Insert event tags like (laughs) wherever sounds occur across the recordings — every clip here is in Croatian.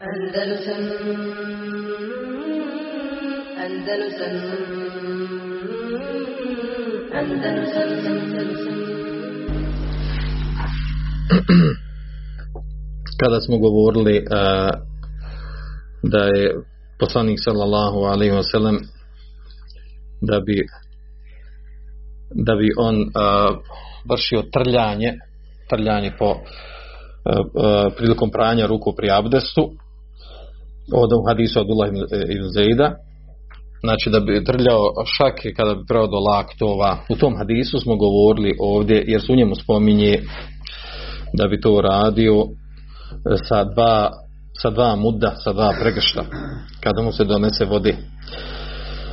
Andalusam Andalusam kada smo govorili uh, da je poslanik sallallahu alaihi wa sallam da bi da bi on uh, vršio trljanje trljanje po uh, prilikom pranja ruku pri abdestu od u hadisu Abdullah ibn, ibn Zejda znači da bi trljao šake kada bi pravo do laktova u tom hadisu smo govorili ovdje jer su u njemu spominje da bi to radio sa dva, sa dva muda, sa dva pregršta, kada mu se donese vodi.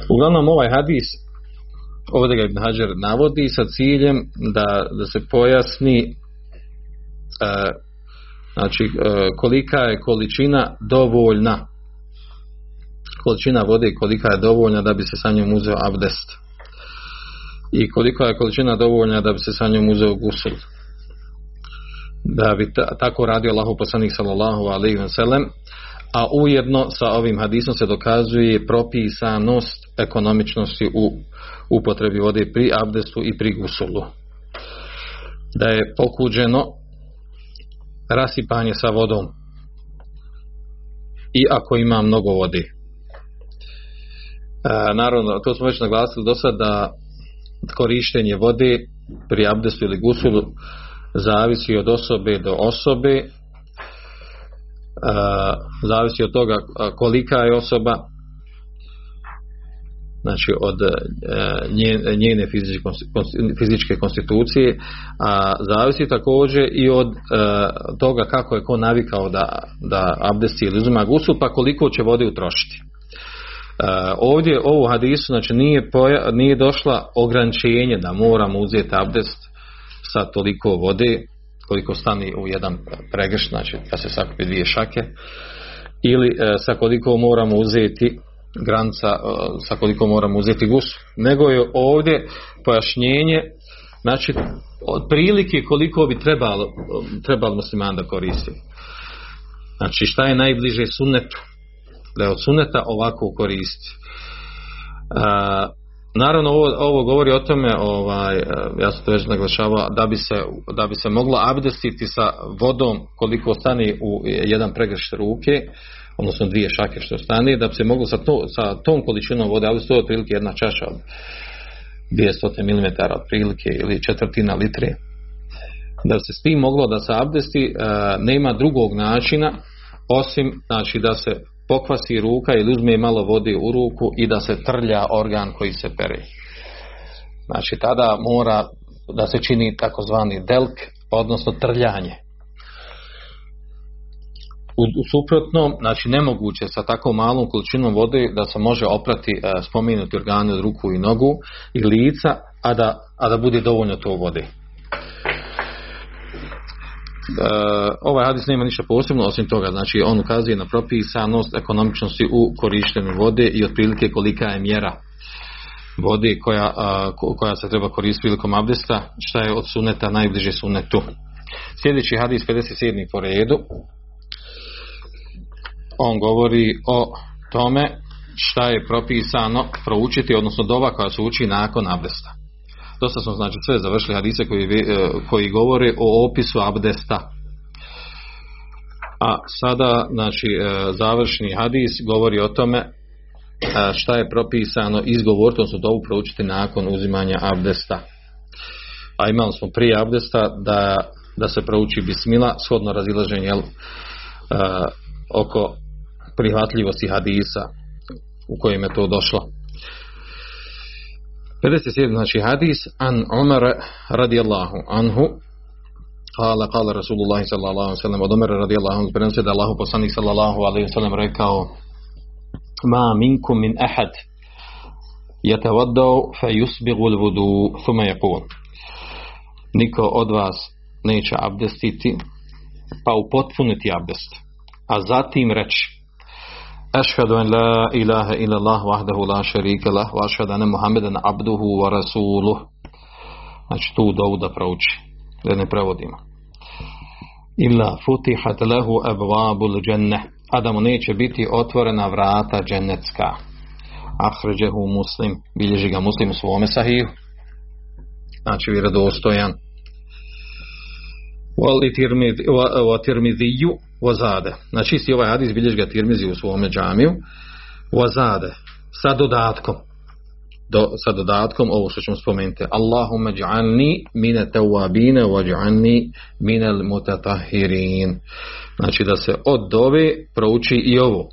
Uglavnom ovaj hadis, ovdje ga Ibn Hajar navodi sa ciljem da, da se pojasni e, znači e, kolika je količina dovoljna? Količina vode kolika je dovoljna da bi se sa njom uzeo abdest? I kolika je količina dovoljna da bi se sa njom uzeo gusul? Da bi ta, tako radio Allahu poslanik sallallahu alejhi ve sellem a ujedno sa ovim hadisom se dokazuje propisanost ekonomičnosti u upotrebi vode pri abdestu i pri gusulu. Da je pokuđeno rasipanje sa vodom. I ako ima mnogo vode. E, naravno to smo već naglasili do sada da korištenje vode pri abdestu ili gusulu zavisi od osobe do osobe. Zavisi od toga kolika je osoba znači od njene fizičke konstitucije a zavisi također i od toga kako je ko navikao da, da abdesti ili uzima gusul pa koliko će vode utrošiti. Ovdje ovu hadisu znači nije, poja, nije došla ograničenje da moramo uzeti abdest sa toliko vode koliko stani u jedan pregrš, znači da se sakupi dvije šake ili e, sa koliko moramo uzeti granca, e, sa koliko moramo uzeti gusu. Nego je ovdje pojašnjenje znači otprilike koliko bi trebalo, trebalo musliman da koristi. Znači šta je najbliže sunnetu? Da je od sunneta ovako koristi. E, Naravno ovo, ovo govori o tome, ovaj, ja sam to već naglašavao, da bi se, da bi se moglo abdestiti sa vodom koliko stane u jedan pregršt ruke, odnosno dvije šake što stane, da bi se moglo sa, to, sa tom količinom vode, ali to je otprilike jedna čaša od 200 mm otprilike ili četvrtina litre, da bi se s tim moglo da se abdesti, nema drugog načina osim znači da se pokvasi ruka ili uzme malo vode u ruku i da se trlja organ koji se pere. Znači tada mora da se čini takozvani delk, odnosno trljanje. U, u suprotnom, znači nemoguće sa tako malom količinom vode da se može oprati e, spomenuti organe od ruku i nogu i lica, a da, a da bude dovoljno to vode. Uh, ovaj hadis nema ništa posebno osim toga, znači on ukazuje na propisanost ekonomičnosti u korištenju vode i otprilike kolika je mjera vode koja, uh, koja se treba koristiti prilikom abdesta, šta je od suneta najbliže sunetu. Sljedeći hadis 57. po redu on govori o tome šta je propisano proučiti, odnosno dova koja se uči nakon abdesta. Dosta smo znači sve završili hadise koji, e, koji govore o opisu abdesta. A sada znači e, završni hadis govori o tome e, šta je propisano izgovoriti, odnosno dovu proučiti nakon uzimanja abdesta. A imali smo prije abdesta da, da se prouči bismila shodno razilaženje oko prihvatljivosti hadisa u kojem je to došlo. 57 znači hadis an Umar radijallahu anhu. Kala, kala Rasulullah sallallahu alaihi sallam od Umar radijallahu anhu prenosi da Allahu poslanik sallallahu alaihi sallam rekao ma minkum min ahad yatawaddau fa yusbighu al-wudu thumma yaqul. Niko od vas neće abdestiti pa upotpuniti abdest a zatim reći أشهد أن لا إله إلا الله وحده لا شريك له وأشهد أن محمدا عبده ورسوله znači tu dovu da prouči da ne prevodimo. Illa futihat lehu abwabul dženne a da mu neće biti otvorena vrata džennetska. Ahređehu muslim. Bilježi ga muslim u svome sahiju znači vjerodostojan. Wa tirmidiju wazade. Znači isti ovaj hadis bilježi ga tirmizi u svome džamiju. Wazade. Sa dodatkom. Do, sa dodatkom ovo što ćemo spomenuti. Allahumma dž'alni mine tawabine wa dž'alni mine mutatahirin. Znači da se od dove prouči i ovo.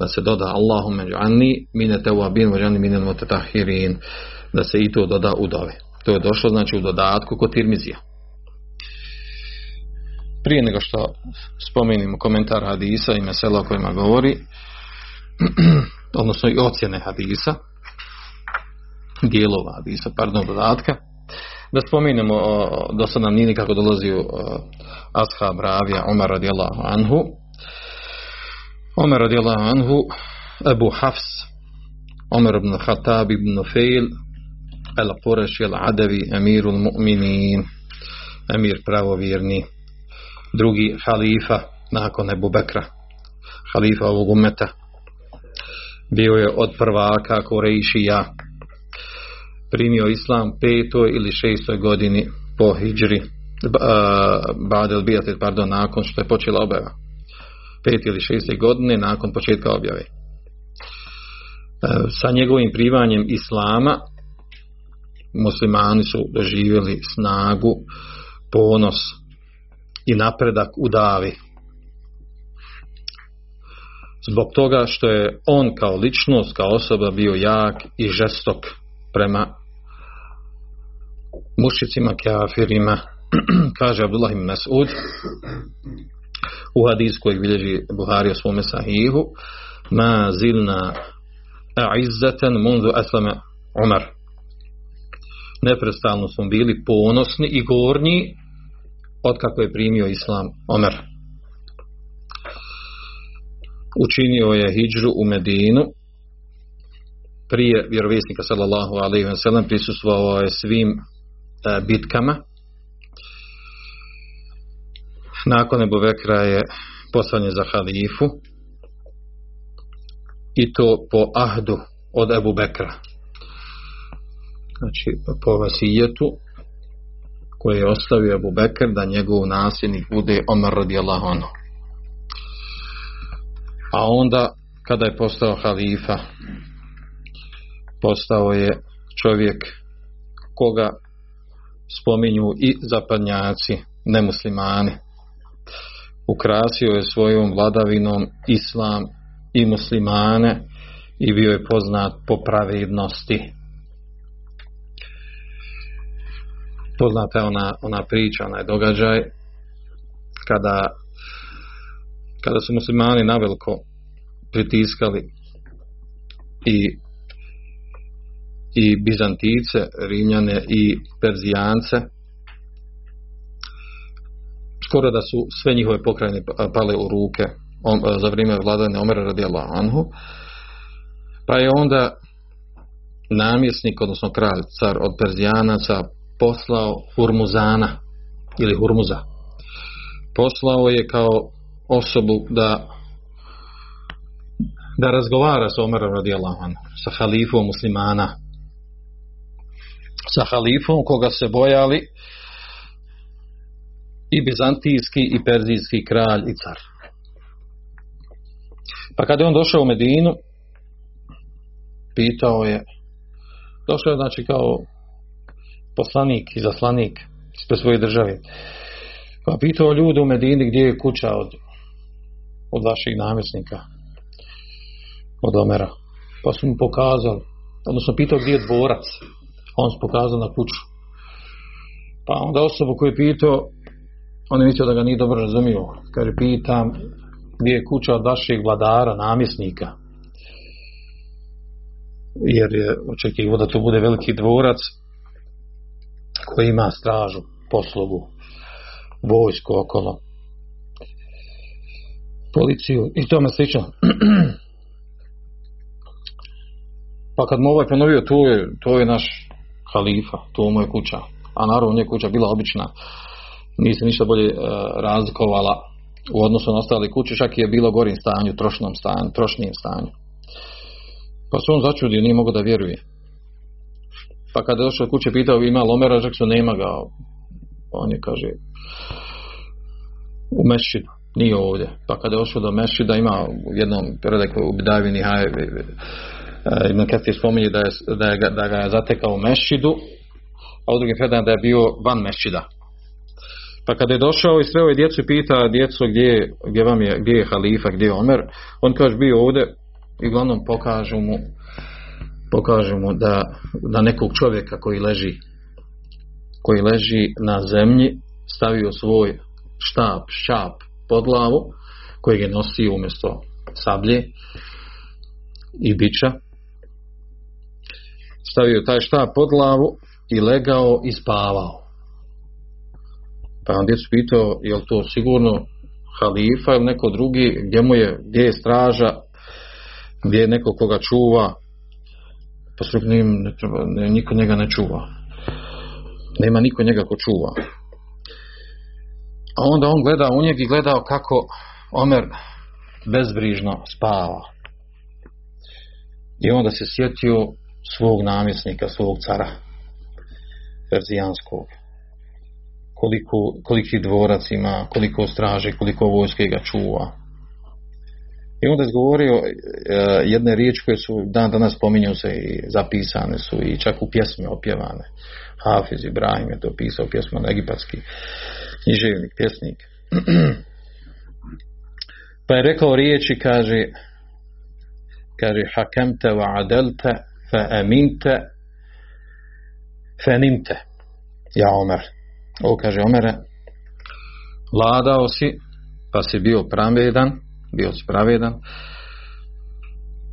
Da se doda Allahumma dž'alni mine tawabine wa dž'alni mine mutatahirin. Da se i to doda u dove. To je došlo znači u dodatku kod Tirmizija. Prije nego što spomenimo komentar hadisa i mesela o kojima govori, (clears throat) odnosno i ocjene hadisa, dijelova hadisa, pardon, dodatka, da spomenemo, do sada nam nije nikako dolazio ashab ravija Omar radijallahu anhu, Omar radijallahu anhu, Ebu Hafs, Omar ibn Khattab ibn Fejl, El Qurash el Adavi, Emirul Mu'minin, Emir pravovjerni, drugi halifa nakon Ebu Bekra, halifa ovog umeta. Bio je od prvaka Kurejšija, primio islam petoj ili šestoj godini po hijđri, Badel Bijatet, pardon, nakon što je počela objava. Pet ili šeste godine nakon početka objave. Sa njegovim privanjem islama muslimani su doživjeli snagu, ponos i napredak u davi. Zbog toga što je on kao ličnost, kao osoba bio jak i žestok prema mušicima, kafirima, (clears throat) kaže Abdullah ibn Mas'ud u hadis koji bilježi Buhari o svome sahihu ma zilna a'izzatan mundu aslama Umar neprestalno smo bili ponosni i gornji od kako je primio islam Omer. Učinio je hijđru u Medinu. Prije vjerovjesnika sallallahu alaihi wa sallam prisustvovao je svim e, bitkama. Nakon Ebu Bekra je poslan za halifu. I to po ahdu od Ebu Bekra. Znači po vasijetu koje je ostavio Abu Bekr da njegov nasljednik bude Omar radijallahu anhu. A onda kada je postao halifa postao je čovjek koga spominju i zapadnjaci nemuslimani ukrasio je svojom vladavinom islam i muslimane i bio je poznat po pravednosti poznata je ona, ona priča, onaj događaj kada kada su muslimani naveliko pritiskali i i Bizantice, Rimljane i Perzijance skoro da su sve njihove pokrajine pale u ruke za vrijeme vladanja Omera radijallahu anhu. Pa je onda namjesnik, odnosno kralj, car od Perzijanaca poslao Hurmuzana ili Hurmuza. Poslao je kao osobu da da razgovara sa Omerom radijallahu anhu, sa halifom muslimana, sa halifom koga se bojali i bizantijski i perzijski kralj i car. Pa kada je on došao u Medinu, pitao je, došao je znači kao poslanik i zaslanik ispred svoje države. Pa pitao ljude u Medini gdje je kuća od, od vaših namjesnika, od Omera. Pa su mu pokazali, odnosno pitao gdje je dvorac. On su pokazao na kuću. Pa onda osoba koju je pitao, on je mislio da ga nije dobro razumio. Kaže, pitam gdje je kuća od vašeg vladara, namjesnika. Jer je da to bude veliki dvorac, koji ima stražu, poslugu, vojsku okolo, policiju i tome slično. (clears throat) pa kad mu ovaj ponovio, to je, to je naš halifa, to je moja kuća. A naravno, nije kuća bila obična, nije se ništa bolje uh, razlikovala u odnosu na ostale kuće, čak je bilo gorim stanju, trošnom stanju, trošnijem stanju. Pa se on začudio, nije mogao da vjeruje. Pa kada je došao kuće, pitao ima lomera, rekao nema ga. On je kaže u mešidu, nije ovdje. Pa kada je došao do mešida, ima u jednom predaju u Bidavini Ibn Kathir spominje da, je, da, je, da ga je zatekao u mešidu, a u drugim predajama da je bio van mešida. Pa kada je došao i sreo je djecu pita djecu gdje, gdje, vam je, gdje je halifa, gdje je Omer, on kaže bio ovdje i uglavnom pokažu mu pokažu mu da, da nekog čovjeka koji leži koji leži na zemlji stavio svoj štap, šap pod glavu koji je nosio umjesto sablje i bića stavio taj štap pod glavu i legao i spavao. Pa on djecu pitao je li to sigurno halifa ili neko drugi? Gdje mu je, gdje je straža? Gdje je neko koga čuva su ne treba, ne, niko njega ne čuva. Nema niko njega ko čuva. A onda on gleda u njeg i gledao kako Omer bezbrižno spava. I onda se sjetio svog namjesnika, svog cara Perzijanskog koliko, koliki dvorac ima, koliko straže, koliko vojske ga čuva. I onda je izgovorio uh, jedne riječi koje su dan danas spominju se i zapisane su i čak u pjesmi opjevane. Hafiz Ibrahim je to pisao pjesma na egipatski književnik, pjesnik. (clears throat) pa je rekao riječi, kaže kaže hakemte wa adelte fa aminte fa nimte ja Omer ovo kaže Omere vladao si pa si bio pravedan bio si pravedan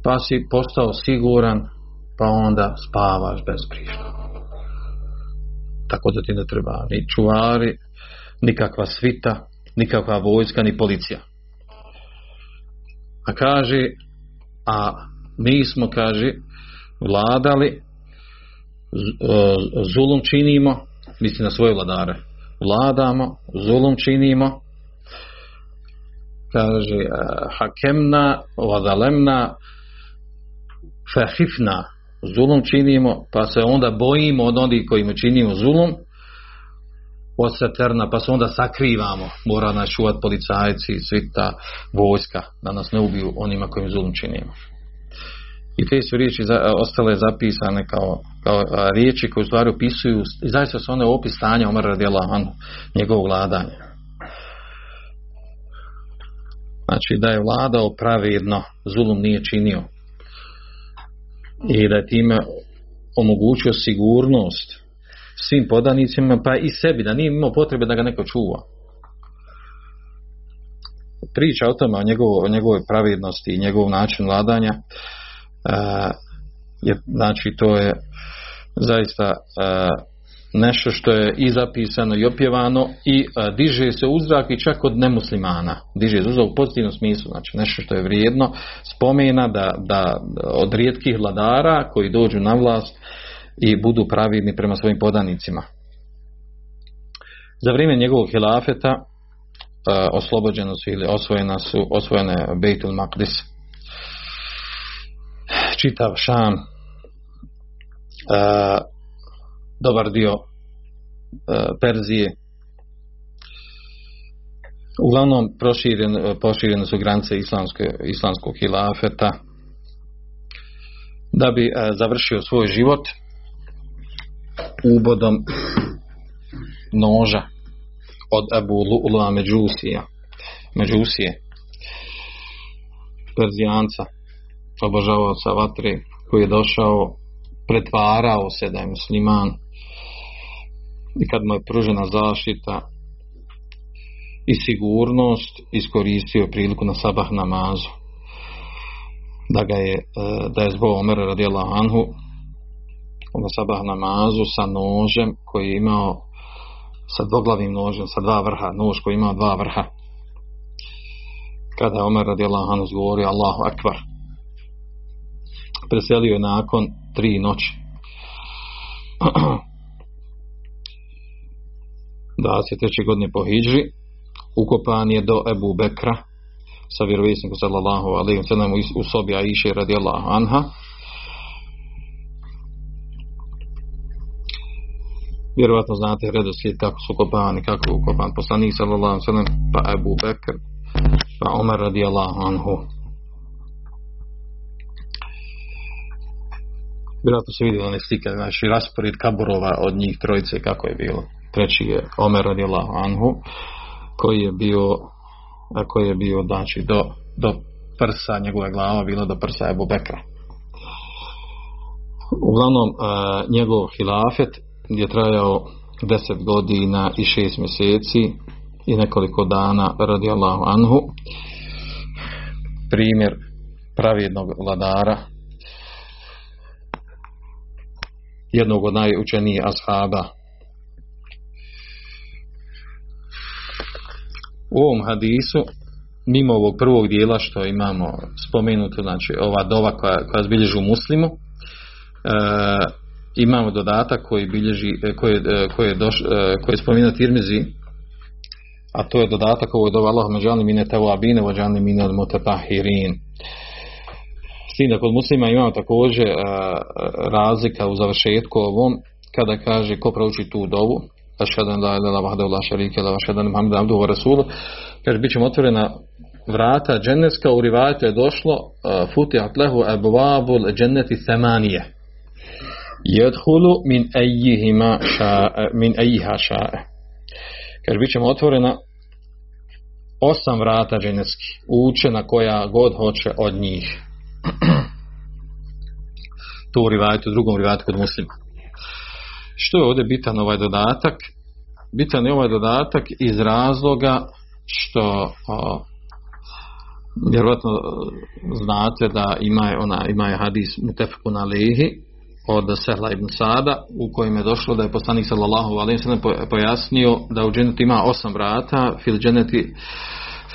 pa si postao siguran pa onda spavaš bezbrižno tako da ti ne treba ni čuvari nikakva svita nikakva vojska ni policija. A kaže a mi smo kaže vladali e, zulum činimo misli na svoje vladare vladamo, zulum činimo kaže hakemna vadalemna fahifna zulum činimo pa se onda bojimo od onih kojima činimo zulum. Oseterna pa se onda sakrivamo. Mora nas čuvati policajci svita vojska da nas ne ubiju onima kojim zulum činimo. I te su riječi ostale zapisane kao, kao riječi koje u stvari opisuju zaista su one opis stanja Omar radijela njegovog vladanja. Znači da je vladao pravedno, zulum nije činio i da je time omogućio sigurnost svim podanicima pa i sebi, da nije imao potrebe da ga neko čuva. Priča o tome, o, njegovo, o njegovoj pravednosti i njegovom načinu vladanja je, znači to je zaista nešto što je i zapisano i opjevano i diže se uzrak i čak od nemuslimana. Diže se u pozitivnom smislu znači nešto što je vrijedno spomena da, da od rijetkih vladara koji dođu na vlast i budu pravidni prema svojim podanicima. Za vrijeme njegovog hilafeta oslobođeno su ili osvojena su osvojene Bejtul Maqdis. Čitav Šam, e, dobar dio e, Perzije. Uglavnom proširen, proširene su granice islamske, islamskog hilafeta da bi e, završio svoj život ubodom noža od Abu Lu'la Međusija Međusije Perzijanca obožavaoca vatre koji je došao pretvarao se da je musliman i kad mu je pružena zaštita i sigurnost iskoristio priliku na sabah namazu. Da ga je e, da je zbog Omera radijela Anhu na sabah namazu sa nožem koji je imao sa dvoglavim nožem, sa dva vrha nož koji je imao dva vrha. Kada je Omer radijela Anhu zgovorio Allahu akbar. Preselio je nakon tri noći. (clears throat) 23. godine po Hidži ukopan je do Ebu Bekra sa vjerovjesnikom sallallahu alaihi sallam u sobi Aisha radijallahu anha vjerovatno znate redoslijed kako su ukopani, kako je ukopan poslanik sallallahu sallam pa Ebu Bekr pa Omer radijallahu anhu vjerojatno se vidjeli one slike, znači raspored kaburova od njih trojice kako je bilo. Treći je Omer radijallahu anhu koji je bio koji je bio znači do, do prsa njegove glava bilo do prsa Ebu Bekra. Uglavnom njegov hilafet je trajao deset godina i šest mjeseci i nekoliko dana radijallahu anhu primjer pravednog vladara jednog od najučenijih ashaba. U ovom hadisu, mimo ovog prvog dijela što imamo spomenuto, znači ova dova koja, koja zbilježi u muslimu, e, imamo dodatak koji bilježi, koji, e, koji je, doš, e, koji je spomenuo Tirmizi, a to je dodatak ovog dova Allah međani mine tawabine vođani mine al mutatahirin tim da kod muslima imamo također razlika u završetku ovom kada kaže ko prouči tu dovu ašhadan la ilaha illallah la sharika la ašhadan muhammadan abduhu wa rasuluh. Kaže biće otvorena vrata dženneska. U rivajetu je došlo futihat lehu abwabul dženneti thamanije yadkhulu min sha'a min ayyiha sha'a kaže biće otvorena osam vrata dženevski uče na koja god hoće od njih. (clears throat) To u rivajtu, drugom rivajtu kod muslima. Što je ovdje bitan ovaj dodatak? Bitan je ovaj dodatak iz razloga što o, vjerovatno znate da ima ona ima hadis mutefku na lehi od Sehla ibn Sada u kojem je došlo da je poslanik sallallahu alejhi ve pojasnio da u dženetu ima osam vrata fil dženeti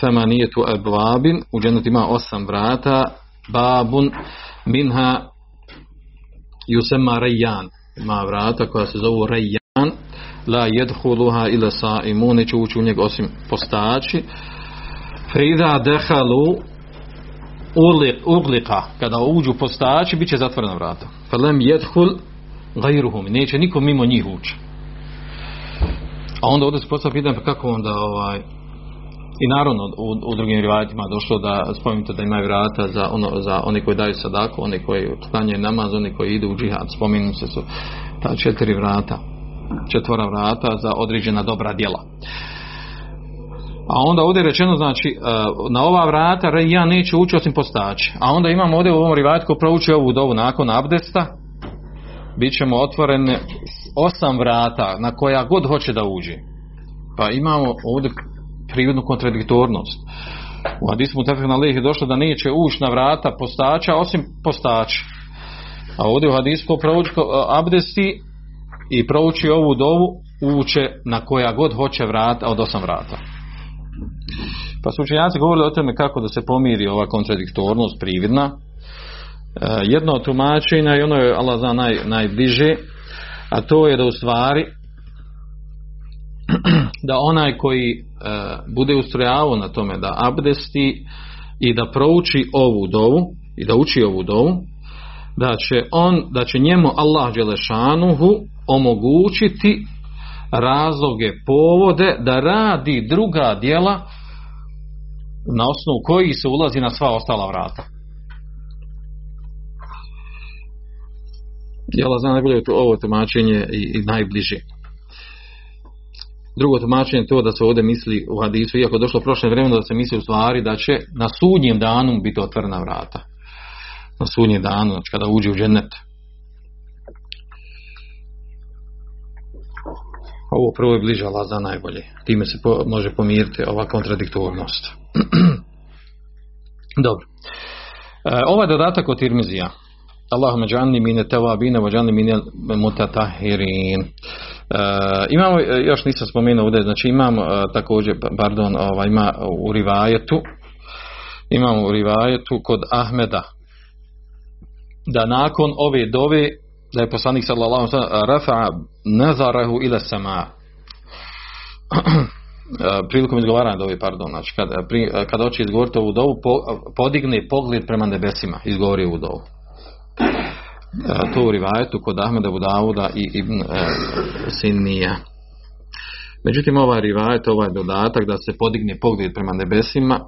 femanijetu ebvabin u dženetu ima osam vrata babun minha yusema rejjan ima vrata koja se zovu rejjan la jedhuluha ila saimu neće ući u njeg osim postači. Frida dehalu uglika. Kada uđu postači bit će zatvorena vrata. Felem jedhul gajruhum. Neće nikom mimo njih ući. A onda ovdje se postavlja pitanje pa kako onda ovaj i naravno u, u drugim rivajetima došlo da spominjete da imaju vrata za, ono, za oni koji daju sadaku, oni koji klanjaju namaz, oni koji idu u džihad. Spominju se su ta četiri vrata, četvora vrata za određena dobra djela. A onda ovdje je rečeno, znači, e, na ova vrata ja neću ući osim postači. A onda imamo ovdje u ovom rivajetu ko prouči ovu dovu nakon abdesta, bit ćemo otvorene osam vrata na koja god hoće da uđe. Pa imamo ovdje prirodnu kontradiktornost. U hadisu Mutafik na je došlo da neće ući na vrata postača osim postača. A ovdje u hadisu ko prouči abdesti i prouči ovu dovu uče na koja god hoće vrata od osam vrata. Pa su učenjaci govorili o tome kako da se pomiri ova kontradiktornost prividna. E, jedno od tumačenja i ono je Allah zna naj, najbliže, a to je da u stvari (clears throat) da onaj koji e, bude ustrojavao na tome da abdesti i da prouči ovu dovu i da uči ovu dovu da će on da će njemu Allah dželešanuhu omogućiti razloge povode da radi druga djela na osnovu koji se ulazi na sva ostala vrata. Jela zna najbolje ovo tumačenje i, i najbliže. Drugo tumačenje je to da se ovdje misli u hadisu, iako došlo prošle vremena da se misli u stvari da će na sudnjem danu biti otvorena vrata. Na sudnjem danu, znači kada uđe u džennet. Ovo prvo je bliže za najbolje. Time se po, može pomiriti ova kontradiktornost. (clears throat) Dobro. E, ovaj dodatak od Tirmizija. Allahumma džanni mine tevabine, wa džanni mine mutatahirin. Uh, imamo, e, još nisam spomenuo ovdje, znači imamo uh, također, pardon, ovaj, ima u rivajetu, imamo u rivajetu kod Ahmeda, da nakon ove dove, da je poslanik sallallahu sallam, rafa nazarahu ila sama. prilikom izgovaranja dovi, pardon, znači kad, pri, kad hoće izgovoriti ovu dovu, po, podigne pogled prema nebesima, izgovori ovu dovu. To u rivajetu kod Ahmeda Budavuda i Ibn e, Sinija. Međutim, ovaj rivajet, ovaj dodatak da se podigne pogled prema nebesima, e,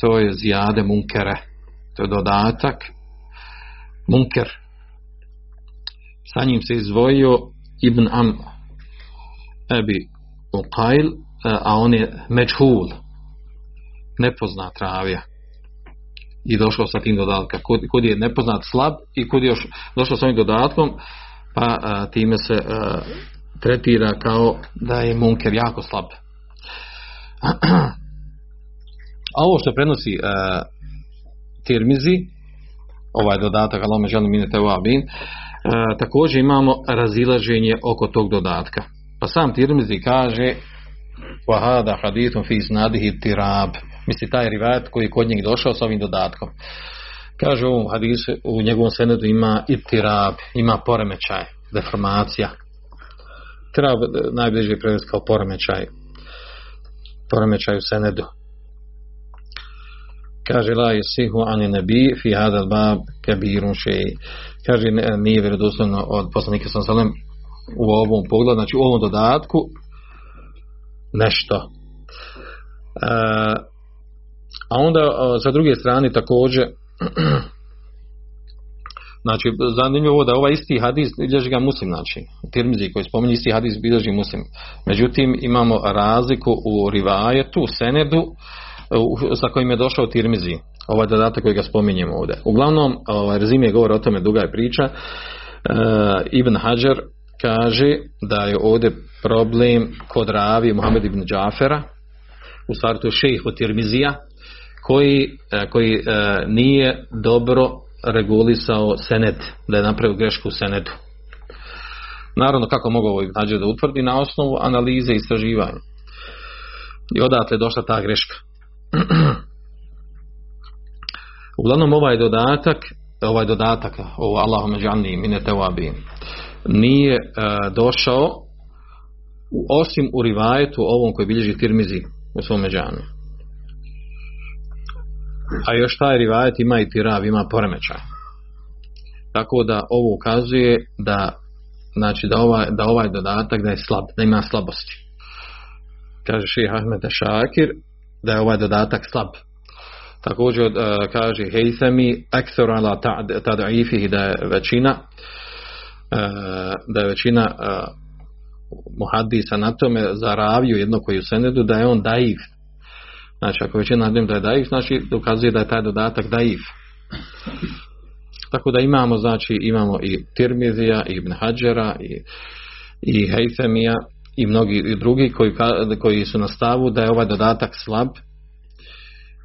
to je zijade munkere. To je dodatak munker. Sa njim se izvojio Ibn Am Ebi Uqail, e, a on je Međhul, nepoznat ravija. I došao sa tim dodatkom. Kod, kod je nepoznat slab i kod je još došao sa ovim dodatkom, pa a, e, time se a, tretira kao da je munker jako slab. (clears throat) A ovo što prenosi uh, Tirmizi, ovaj dodatak, Allah me želim minete u abin, uh, također imamo razilaženje oko tog dodatka. Pa sam Tirmizi kaže Wahada hadithun fi isnadihi tirab. Misli taj rivajet koji je kod njeg došao s ovim dodatkom. Kaže u ovom hadisu, u njegovom senedu ima i tirab, ima poremećaj, deformacija. Tirab najbliže prevesti kao poremećaj. Poremećaj u senedu. Kaže la yasihu ani nabi fi hadal bab kabirun shay. Kaže nije vjerodostojno od poslanika sallallahu alejhi u ovom pogledu, znači u ovom dodatku nešto. E, a onda sa druge strane također (clears throat) znači zanimljivo da ovaj isti hadis bilježi ga muslim znači Tirmizi koji spominje isti hadis bilježi muslim. Međutim imamo razliku u rivajetu, senedu sa kojim je došao Tirmizi. Ovaj dodatak koji ga spominjemo ovdje. Uglavnom ovaj, rezime govori o tome duga je priča. E, Ibn Hajar kaže da je ovdje problem kod ravi Muhammed ibn Džafera. U stvari to je šejh od Tirmizija koji, e, koji e, nije dobro regulisao senet, da je napravio grešku u senetu. Naravno, kako mogu ovo nađe da utvrdi na osnovu analize i istraživanja. I odatle je došla ta greška. (clears throat) Uglavnom ovaj dodatak, ovaj dodatak, ovo Allahu međani minete wabin, nije e, došao osim u rivajetu ovom koji bilježi Tirmizi u svom međanu. A još taj rivajet ima i tirav, ima poremećaj. Tako da ovo ukazuje da znači da ovaj, da ovaj dodatak da je slab, da ima slabosti. Kaže ših Ahmed Šakir da je ovaj dodatak slab. Također uh, kaže Hejthami ekthor ala tad'ifihi da je većina uh, da je većina uh, muhadisa na tome zaravio jedno koji u senedu da je on daif. Znači ako većina nadim da je daif, znači dokazuje da je taj dodatak daif. Tako da imamo, znači imamo i Tirmizija, i Ibn Hadžera, i, i Hejfemija, i mnogi i drugi koji, koji su na stavu da je ovaj dodatak slab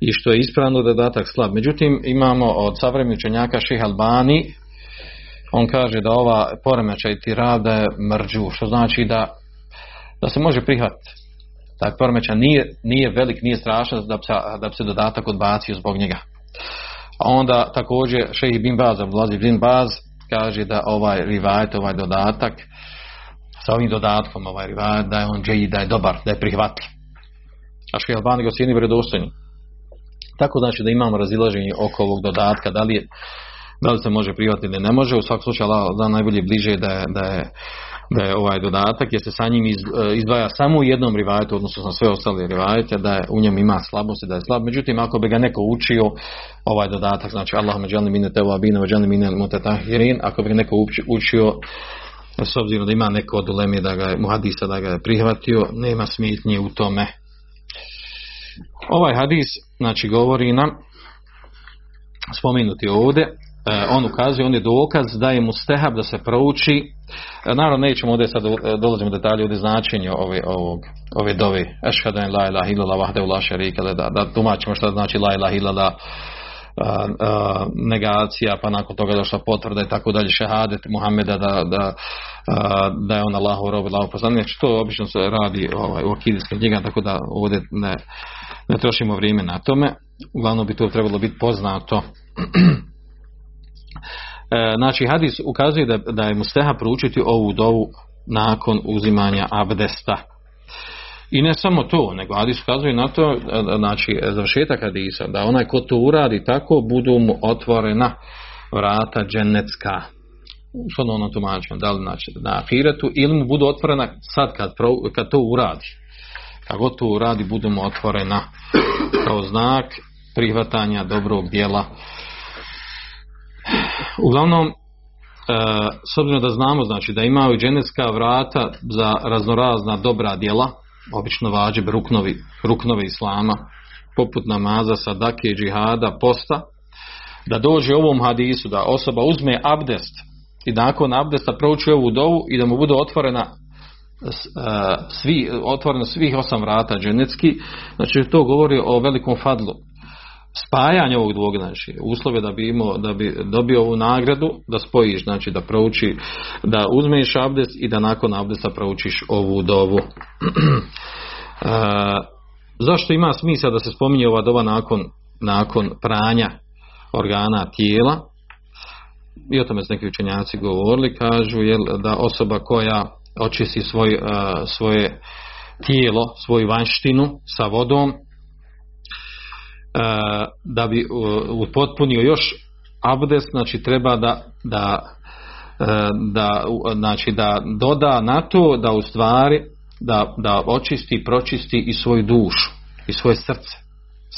i što je ispravno dodatak slab. Međutim, imamo od savremenih učenjaka Ših Albani, on kaže da ova poremećaj tirada je mrđu, što znači da, da se može prihvatiti. Taj poremećaj nije, nije velik, nije strašan da bi se, da bi se dodatak odbacio zbog njega. A onda također šehi bin Baz, Abdulaziz bin Baz, kaže da ovaj rivajet, ovaj dodatak, sa ovim dodatkom, ovaj rivajet, da je on džeji, da je dobar, da je prihvatljiv. A šehi Albani ga cijeni vredostojni. Tako znači da imamo razilaženje oko ovog dodatka, da li je da li se može prihvatiti ili ne može, u svakom slučaju da najbolje bliže da je, da je, da je ovaj dodatak, jer se sa njim iz, izdvaja samo u jednom rivajetu, odnosno na sve ostale rivajete, da je u njem ima slabosti, da je slab. Međutim, ako bi ga neko učio, ovaj dodatak, znači Allah međani mine teva bine, međani mine ako bi ga neko učio, s obzirom da ima neko od ulemi da ga je, muhadisa da ga je prihvatio, nema smetnje u tome. Ovaj hadis, znači, govori nam, spomenuti ovdje, on ukazuje, on je dokaz da je mustehab da se prouči, naravno nećemo ovdje sad dolazimo detalje ovdje značenje ove, ovog, ove dove, ešhadu en la ilaha illallah vahdehu la šarika da, da tumačimo šta znači la ilaha illallah negacija, pa nakon toga došla potvrda i tako dalje, šehadet Muhameda da, da, da je on Allahu rob, Allahu poslanik, što obično se radi ovaj, u akidijskim knjigama, tako da ovdje ne, ne trošimo vrijeme na tome, uglavnom bi to trebalo biti poznato. E, (clears throat) znači hadis ukazuje da, da je musteha proučiti ovu dovu nakon uzimanja abdesta. I ne samo to, nego hadis ukazuje na to, znači završetak hadisa, da onaj ko to uradi tako, budu mu otvorena vrata dženecka. Što ono tumačimo, da li znači na ahiretu ili mu budu otvorena sad kad, kad to uradi. Kako to uradi, budu mu otvorena kao znak prihvatanja dobrog dijela. Uglavnom, s obzirom da znamo znači da imaju dženecka vrata za raznorazna dobra djela, obično vađe ruknovi, ruknovi islama, poput namaza, sadake, džihada, posta, da dođe ovom hadisu, da osoba uzme abdest i nakon abdesta prouči ovu dovu i da mu bude otvorena svi, otvoreno svih osam vrata dženecki, znači to govori o velikom fadlu spajanje ovog dvog, znači uslove da bi imao, da bi dobio ovu nagradu, da spojiš, znači da prouči, da uzmeš abdest i da nakon abdesta proučiš ovu dovu. e, (clears throat) zašto ima smisla da se spominje ova dova nakon, nakon pranja organa tijela? I o tome su neki učenjaci govorili, kažu jel, da osoba koja očisti svoj, svoje tijelo, svoju vanštinu sa vodom, da bi upotpunio još abdest, znači treba da, da, da, znači da doda na to da u stvari da, da očisti, pročisti i svoju dušu, i svoje srce,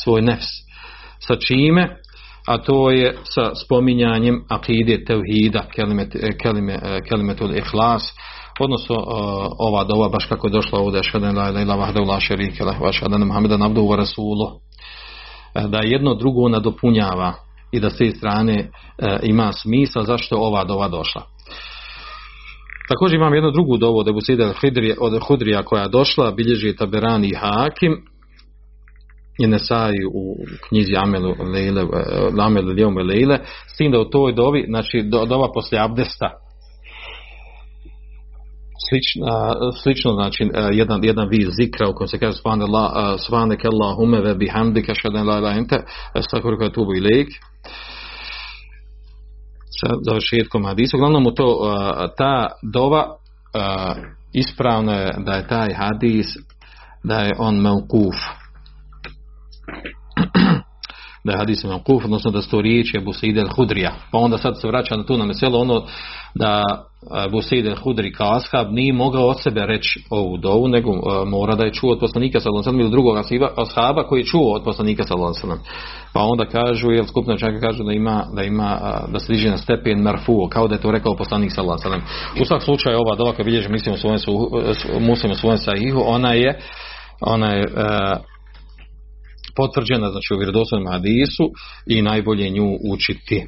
svoj nefs. Sa čime? A to je sa spominjanjem akide tevhida, kelime, kelimetul ihlas, odnosno ova dova baš kako je došla ovdje šadan la ilaha vahda la šerike abduhu wa rasuluhu da jedno drugo nadopunjava i da s te strane e, ima smisla zašto ova dova došla. Također imam jednu drugu dovu od Ebu od Hudrija koja je došla, bilježi Taberani i Hakim, je Nesai u knjizi Amelu Lejle, e, Amelu Lejle, s tim da u toj dovi, znači dova poslije abdesta, slična, slično znači e, jedan, jedan vid zikra u kojem se kaže svanek Allahume ve bihamdika šaden la la ente sakurka tubu i lejk sa završetkom hadisa. Uglavnom to e, ta dova e, ispravno je da je taj hadis da je on meukuf da je hadis kuf, odnosno da su to riječi Abu Sa'id al-Hudrija. Pa onda sad se vraća na tu na meselo ono da Abu Sa'id al-Hudri kao ashab nije mogao od sebe reći ovu dovu, nego mora da je čuo od poslanika sallallahu alejhi ili drugog ashaba koji je čuo od poslanika sallallahu Pa onda kažu, jel skupna čaka kažu da ima, da ima, da se diže na stepen marfu, kao da je to rekao poslanik sallallahu alejhi U svakom slučaju ova dova kad bilježi mislim u svojem muslimu svojem sahihu, ona je ona je potvrđena znači u vjerodostojnom hadisu i najbolje nju učiti.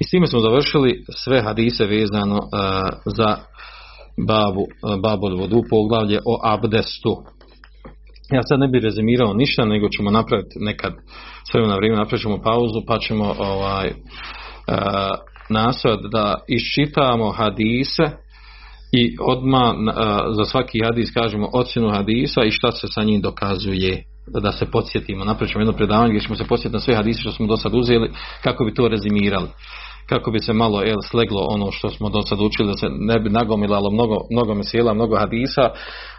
I s time smo završili sve hadise vezano uh, za babu, uh, babu vodu poglavlje o abdestu. Ja sad ne bih rezimirao ništa, nego ćemo napraviti nekad sve na vrijeme, napravit ćemo pauzu pa ćemo ovaj, uh, nastojati da iščitamo hadise i odmah za svaki hadis kažemo ocjenu hadisa i šta se sa njim dokazuje da se podsjetimo, napravit ćemo jedno predavanje gdje ćemo se podsjetiti na sve hadise što smo do sad uzeli, kako bi to rezimirali. Kako bi se malo el, sleglo ono što smo do sad učili, da se ne bi nagomilalo mnogo, mnogo mesela, mnogo hadisa,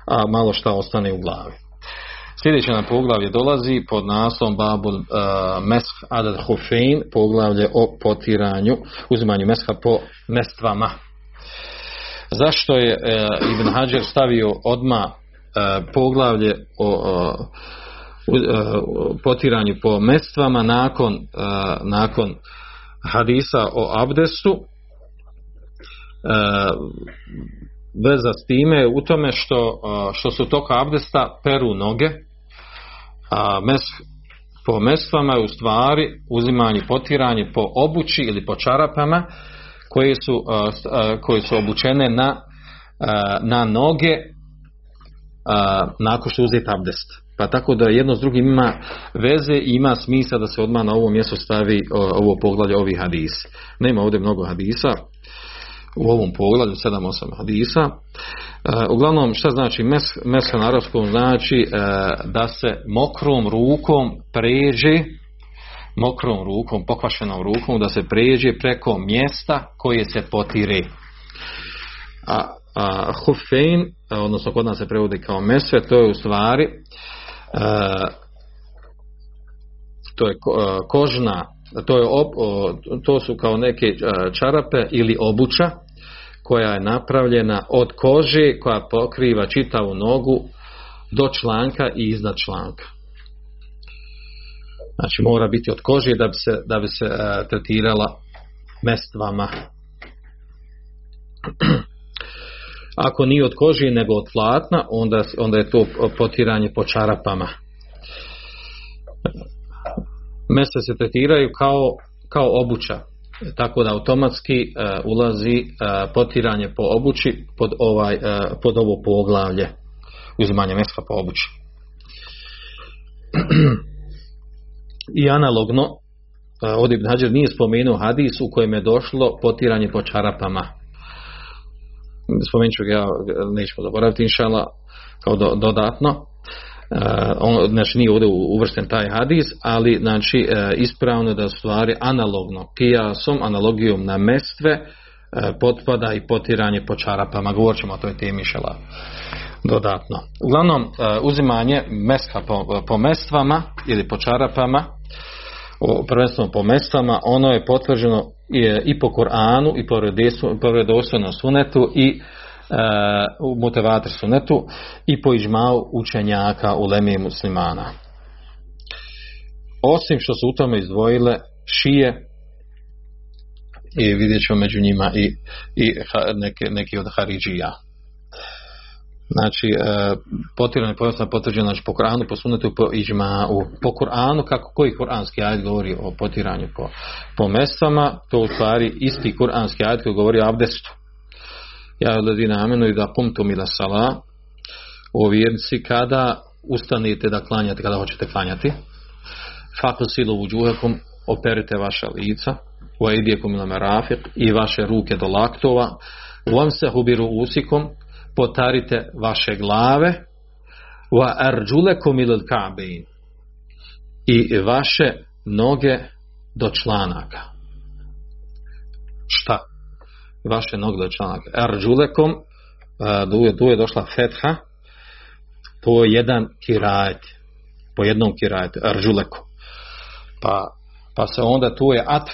a malo šta ostane u glavi. Sljedeće nam poglavlje dolazi pod naslovom Babul uh, Mesh Adad Hufein, poglavlje o potiranju, uzimanju mesha po mestvama. Zašto je uh, Ibn Hajar stavio odma uh, poglavlje o potiranju po mestvama nakon, nakon hadisa o abdestu. Veza s time u tome što, što su toka abdesta peru noge a mes, po mestvama je u stvari uzimanje potiranje po obući ili po čarapama koje su, koje su obučene na, na noge nakon što uzeti abdest pa tako da jedno s drugim ima veze i ima smisla da se odmah na ovo mjesto stavi ovo poglavlje ovih hadis. Nema ovdje mnogo hadisa u ovom poglavlju, 7-8 hadisa. E, uglavnom, šta znači mes, mes na arabskom znači e, da se mokrom rukom pređe mokrom rukom, pokvašenom rukom, da se pređe preko mjesta koje se potire. A a, hufein, odnosno kod nas se prevodi kao mesve, to je u stvari to je kožna, to, je to su kao neke čarape ili obuća koja je napravljena od kože koja pokriva čitavu nogu do članka i iznad članka. Znači mora biti od kože da bi se, da bi se tretirala mestvama. (clears throat) Ako nije od kože nego od platna, onda, onda je to potiranje po čarapama. Mese se tretiraju kao, kao obuća, tako da automatski uh, ulazi uh, potiranje po obući pod, ovaj, uh, pod ovo poglavlje uzimanje meska po obući. I analogno, ovdje Ibn nije spomenuo hadis u kojem je došlo potiranje po čarapama. Spomenut ću ga, nećemo zaboraviti, inšala, kao do, dodatno. Uh, on, znači nije ovdje uvršten taj hadis, ali znači uh, ispravno da stvari analogno, kijasom, analogijom na mestve, uh, potpada i potiranje po čarapama. Govorit ćemo o toj temi, inšala dodatno. Uglavnom, e, uzimanje meska po, po mestvama ili po čarapama, prvenstveno po mestvama, ono je potvrđeno i po Koranu i po redostojnom sunetu i e, u motivator sunetu i po ižmao učenjaka u lemije muslimana. Osim što su u tome izdvojile šije i vidjet ćemo među njima i, i neke, neki od Haridžija znači e, potiranje pojasno potvrđeno znači po Koranu, po sunetu, po iđma'u, po kako koji kuranski ajd govori o potiranju po, po mestvama, to u stvari isti kuranski ajd koji govori o abdestu. Ja ledina amenu i da pumtum ila sala, o vjernici kada ustanete da klanjate, kada hoćete klanjati, fakul silu vuđuhekom, operite vaša lica, u ila merafik, i vaše ruke do laktova, u vam se hubiru usikom, potarite vaše glave wa arđulekom ilil ka'bein i vaše noge do članaka. Šta? Vaše noge do članaka. Arđulekom, tu je, došla fetha, to je jedan kirajet, po jednom kirajetu, arđulekom. Pa, pa se onda tu je atf,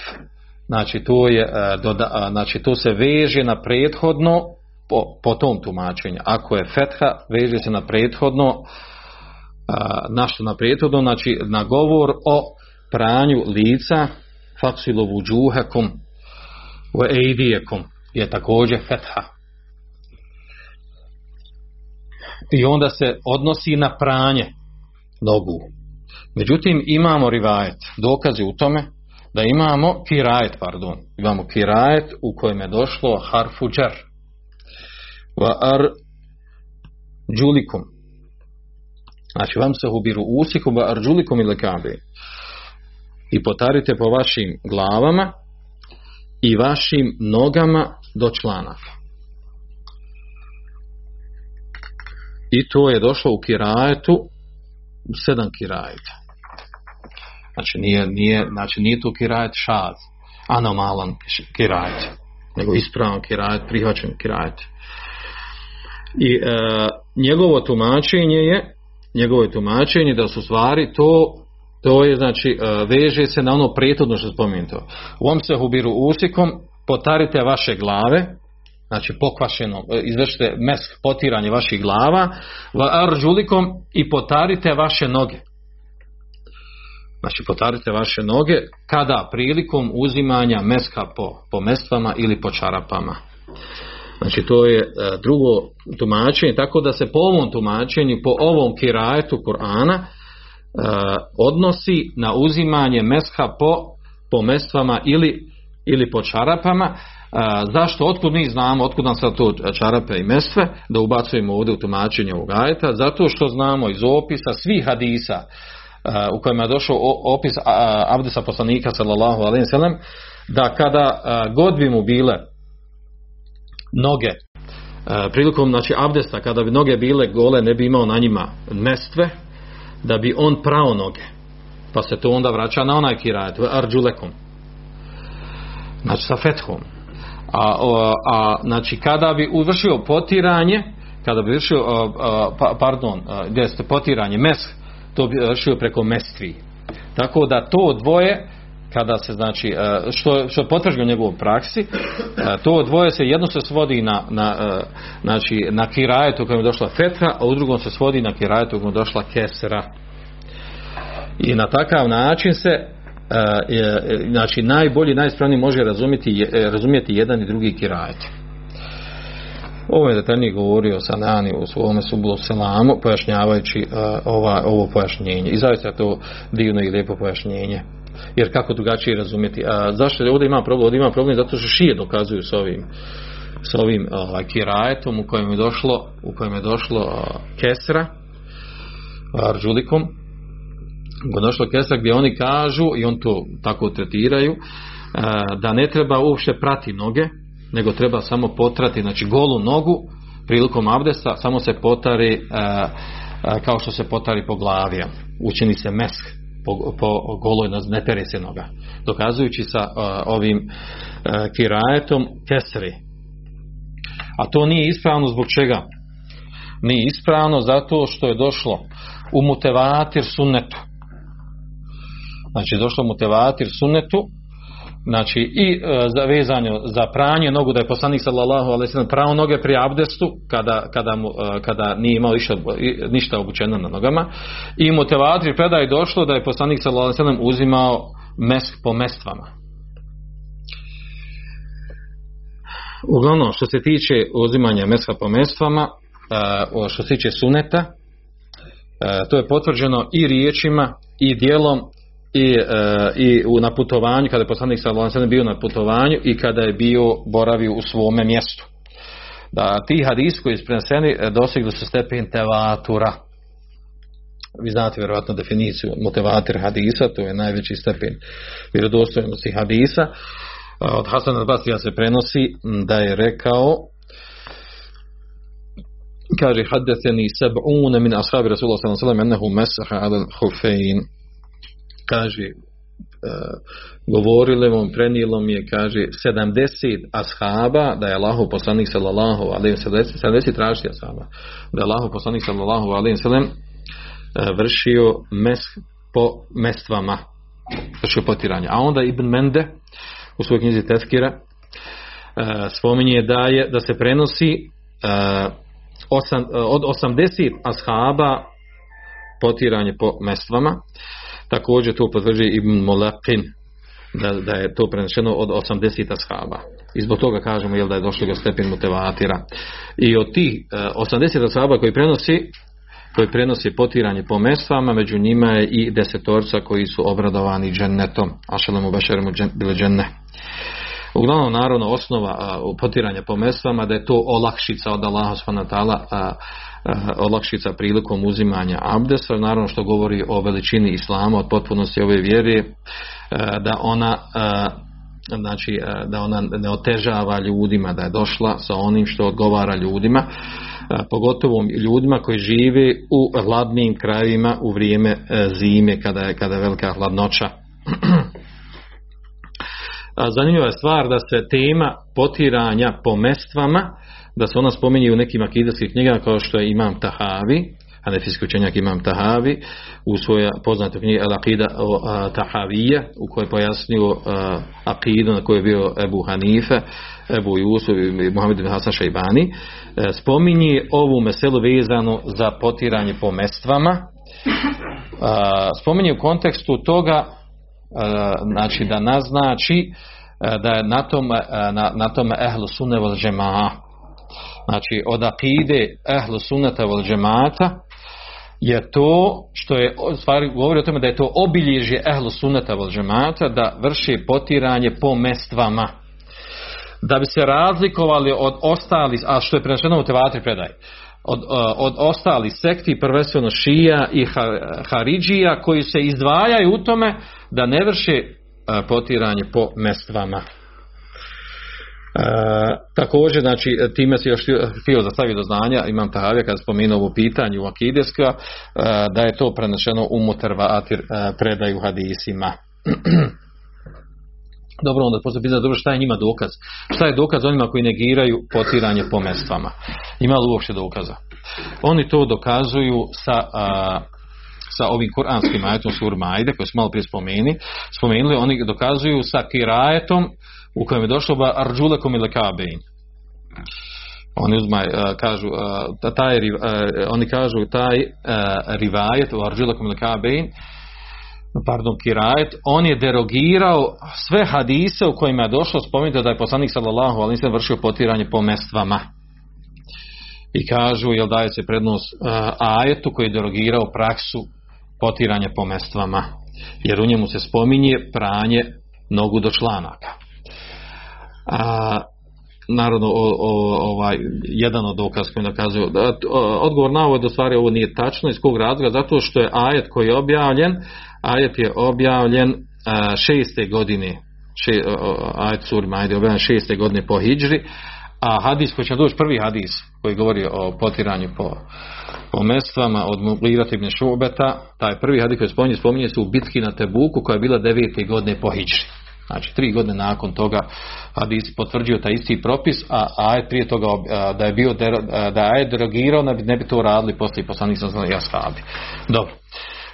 znači tu je, doda, znači tu se veže na prethodno po, po tom tumačenju. Ako je fetha, veže se na prethodno, na što na prethodno, znači na govor o pranju lica, faksilu vuđuhekom, u ejdijekom, je također fetha. I onda se odnosi na pranje nogu. Međutim, imamo rivajet, dokazi u tome, da imamo kirajet, pardon, imamo kirajet u kojem je došlo harfu džer, va ar džulikum. Znači vam se hubiru usikum va ar džulikum ili kabe. I potarite po vašim glavama i vašim nogama do članaka. I to je došlo u kirajetu u sedam kirajeta. Znači nije, nije, znači nije to kirajet šad anomalan kirajet nego ispravan kirajet prihvaćen kirajet I e, njegovo tumačenje je njegovo je tumačenje da su stvari to to je znači e, veže se na ono prethodno što spomenuto. U ovom se hubiru usikom potarite vaše glave znači pokvašeno, e, izvršite mesk potiranje vaših glava arđulikom i potarite vaše noge znači potarite vaše noge kada prilikom uzimanja meska po, po mestvama ili po čarapama Znači to je e, drugo tumačenje, tako da se po ovom tumačenju, po ovom kirajetu Kur'ana e, odnosi na uzimanje mesha po, po mestvama ili, ili po čarapama. E, zašto? Otkud mi znamo, otkud nam sad to čarape i mestve, da ubacujemo ovdje u tumačenje ovog ajeta? Zato što znamo iz opisa svih hadisa u kojima je došao opis Abdesa poslanika sallallahu alaihi da kada god bi mu bile noge. E, prilikom znači abdesta kada bi noge bile gole ne bi imao na njima mestve da bi on prao noge. Pa se to onda vraća na onaj kirajet arđulekom znači sa fethom. A, o, a znači kada bi uvršio potiranje, kada bi vršio, a, a, pa, pardon, a, gdje ste potiranje mes, to bi vršio preko mestvi. Tako da to dvoje kada se znači e, što što je potvrđeno u njegovoj praksi e, to dvoje se jedno se svodi na na e, znači na kirajetu kojem je došla fetha a u drugom se svodi na kirajetu kojem je došla kesra i na takav način se znači najbolji najispravniji može razumjeti razumjeti jedan i drugi kirajet. Ovo je detaljnije govorio Sanani u svome sublu selamu pojašnjavajući ova, ovo pojašnjenje. I zaista je to divno i lijepo pojašnjenje jer kako drugačije razumjeti. A zašto ovdje ima problem? Ovdje ima problem zato što šije dokazuju s ovim s ovim ovaj, kirajetom u kojem je došlo u kojem je došlo uh, kesra arđulikom je došlo kesra gdje oni kažu i on to tako tretiraju da ne treba uopšte prati noge nego treba samo potrati znači golu nogu prilikom abdesta samo se potari kao što se potari po glavi učini se mesk po, po goloj ne pere se noga. Dokazujući sa uh, ovim uh, kirajetom kesri. A to nije ispravno zbog čega? Nije ispravno zato što je došlo u mutevatir sunnetu. Znači došlo mutevatir sunnetu znači i e, za vezanje za pranje nogu da je poslanik sallallahu alejhi ve pravo noge pri abdestu kada, kada, mu, e, kada nije imao ništa, ništa obučeno na nogama. I motivatri predaj došlo da je poslanik sallallahu alejhi ve uzimao mesk po mestvama. Uglavnom što se tiče uzimanja meska po mestvama e, što se tiče suneta to je potvrđeno i riječima i dijelom i, e, i u na putovanju kada je poslanik sallallahu bio na putovanju i kada je bio boravio u svome mjestu. Da ti hadisi koji su preneseni e, dosegli su stepen tevatura. Vi znate vjerojatno definiciju motivator hadisa to je najveći stepen vjerodostojnosti hadisa. Od Hasan al-Basrija se prenosi da je rekao kaže haddathani sab'un min ashabi rasulullah sallallahu alejhi ve sellem annahu masaha ala al-khuffayn kaže e, govorile mu, prenijelo mi je, kaže, 70 ashaba, da je Allahu poslanik sallallahu alaihi sallam, 70 tražiti ashaba, da je Allahu poslanik sallallahu alaihi sallam e, vršio mes po mestvama, vršio potiranje. A onda Ibn Mende, u svojoj knjizi Teskira, e, spominje da je, da se prenosi od 80 ashaba potiranje po mestvama, Također to potvrđuje Ibn Molaqin da, da je to prenešeno od 80 ashaba. I zbog toga kažemo jel, da je došlo do stepen mutevatira. I od tih uh, 80 ashaba koji prenosi koji prenosi potiranje po mestvama, među njima je i desetorca koji su obradovani džennetom. Ašelemu bešeremu bile dženne. Uglavnom, naravno, osnova uh, potiranja po mestvama da je to olakšica od Allaha subhanahu Eh, olakšica prilikom uzimanja abdesa, naravno što govori o veličini islama, od potpunosti ove vjere, eh, da ona eh, znači da ona ne otežava ljudima da je došla sa onim što odgovara ljudima pogotovo ljudima koji žive u hladnim krajevima u vrijeme zime kada je, kada je velika hladnoća. (clears throat) Zanimljiva je stvar da se tema potiranja po mestvama da se ona spominje u nekim akidarskim knjigama kao što je Imam Tahavi, hanefijski učenjak Imam Tahavi, u svojoj poznatoj knjigi Akida Tahavija, u kojoj je pojasnio akidu na kojoj je bio Ebu Hanife, Ebu Jusuf i Muhammed bin Hasan Šajbani, uh, spominje ovu meselu vezanu za potiranje po mestvama, spominje u kontekstu toga znači da naznači da je na tom, na, na tom ehlu sunne džema'a znači od akide ehlu sunnata vol džemata je to što je stvari govori o tome da je to obilježje ehlu sunnata vol džemata da vrši potiranje po mestvama. Da bi se razlikovali od ostalih a što je prenešeno u tevatri predaj od, od ostalih sekti prvenstveno šija i haridžija koji se izdvajaju u tome da ne vrše potiranje po mestvama. E, također, znači, time se još htio zastaviti do znanja, imam tahavija kada spomenuo ovo pitanje u Akideska, da je to prenešeno u mutervatir predaju hadisima. (clears throat) dobro onda poslije pitanje dobro šta je njima dokaz? Šta je dokaz onima koji negiraju potiranje po mestvama? Ima li uopće dokaza? Oni to dokazuju sa a, sa ovim kuranskim ajetom sur Majde koji smo malo prije spomenuli, oni dokazuju sa kirajetom u kojem je došlo ba arđulekom ili kabein. Oni uzmaj, kažu, taj, oni kažu taj rivajet u arđulekom ili kabein, pardon, kirajet, on je derogirao sve hadise u kojima je došlo spomenuti da je poslanik sallallahu alaihi sallam vršio potiranje po mestvama. I kažu, jel daje se prednost ajetu koji je derogirao praksu potiranja po mestvama. Jer u njemu se spominje pranje nogu do članaka. A, naravno o, o, ovaj, jedan od dokaz koji dokazuje da, odgovor na ovo da stvari ovo nije tačno. Iz kog razloga? Zato što je ajet koji je objavljen ajet je objavljen a, šeste godine še, ajet surima ajet je objavljen šeste godine po hijđri a hadis koji će doći prvi hadis koji govori o potiranju po, po mestvama od Muglirata ibn Šubeta taj prvi hadis koji spominje spominje se u bitki na Tebuku koja je bila devete godine po hijđri Znači, tri godine nakon toga hadis potvrđio taj isti propis, a ajet prije toga da je bio da je derogirao, ne bi, ne bi to radili poslije poslanih sam i ashabi. Dobro.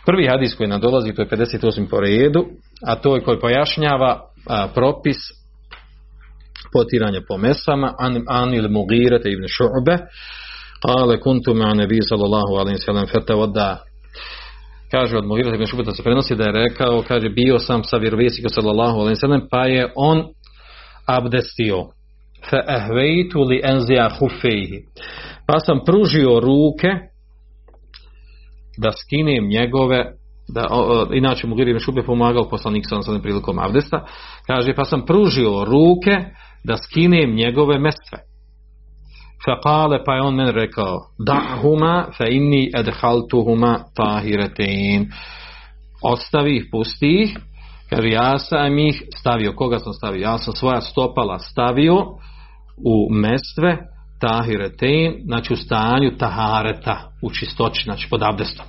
Prvi hadis koji nam dolazi, to je 58. po redu, a to je koji pojašnjava a, propis potiranja po mesama, an, an ili mugirate ibn šu'be, ale kuntu ma nebi sallallahu alaihi sallam fetavodda kaže od Mughira ibn Šubeta se prenosi da je rekao, kaže bio sam sa vjerovjesnikom sallallahu alejhi ve sellem pa je on abdestio. Fa ahveitu li anzi'a khuffaihi pa sam pružio ruke da skinem njegove da o, inače Mughira ibn Šube pomagao poslanik alejhi prilikom abdesta. Kaže pa sam pružio ruke da skinem njegove mestve Fekale pa je on meni rekao da'huma fa inni adhaltuhuma tahiretein ostavi ih, pusti ih. Kaže ja sam ih stavio, koga sam stavio? ja sam svoja stopala stavio u mestve tahiretein znači u stanju tahareta u čistoći, znači pod abdestom.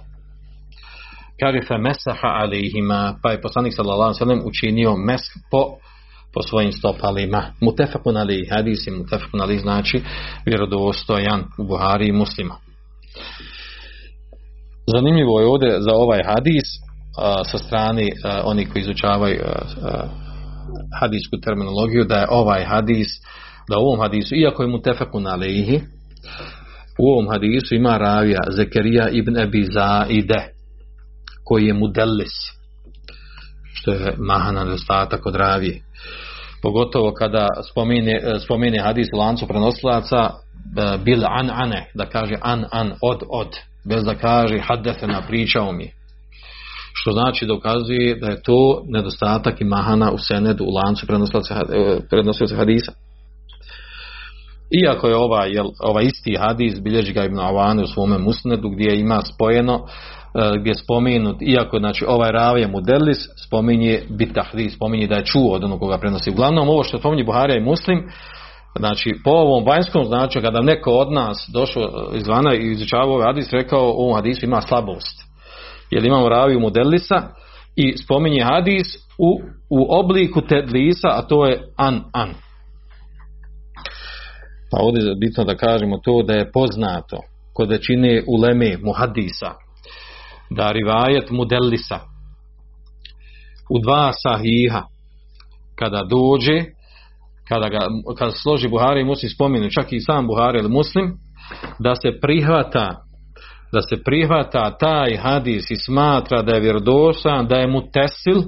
Kaže fa mesaha alihima. Pa je poslanik sallallahu učinio mes po po svojim stopalima. Mutefakun ali hadis i mutefakun ali znači vjerodostojan u Buhari i muslima. Zanimljivo je ovdje za ovaj hadis a, sa strani a, oni koji izučavaju hadijsku terminologiju da je ovaj hadis da u ovom hadisu, iako je mutefakun alihi u ovom hadisu ima ravija Zekerija ibn Ebi Zaide koji je mudellis što je mahana nedostatak od ravije pogotovo kada spomine, spomine hadis u lancu prenosilaca bil an ane, da kaže an an od od, bez da kaže haddefena pričao mi. Što znači dokazuje da je to nedostatak i mahana u senedu u lancu prenosilaca hadisa. Iako je ovaj, ovaj isti hadis bilježi ga Ibn Avane u svome musnedu gdje ima spojeno gdje je spomenut, iako znači, ovaj ravija mudelis spominje bitahdi, spominje da je čuo od onog koga prenosi. Uglavnom ovo što spominje Buharija i Muslim, znači po ovom vanjskom znači kada neko od nas došao izvana i izučavao ovaj hadis, rekao ovom hadisu ima slabost. Jer imamo raviju mudelisa i spominje hadis u, u obliku tedlisa, a to je an an. Pa ovdje je bitno da kažemo to da je poznato kod većine uleme muhadisa da rivajet mudellisa u dva sahiha. Kada dođe kada, ga, kada složi Buhari i Muslim čak i sam Buhari ili Muslim da se prihvata da se prihvata taj hadis i smatra da je vjerodosan, da je mutesil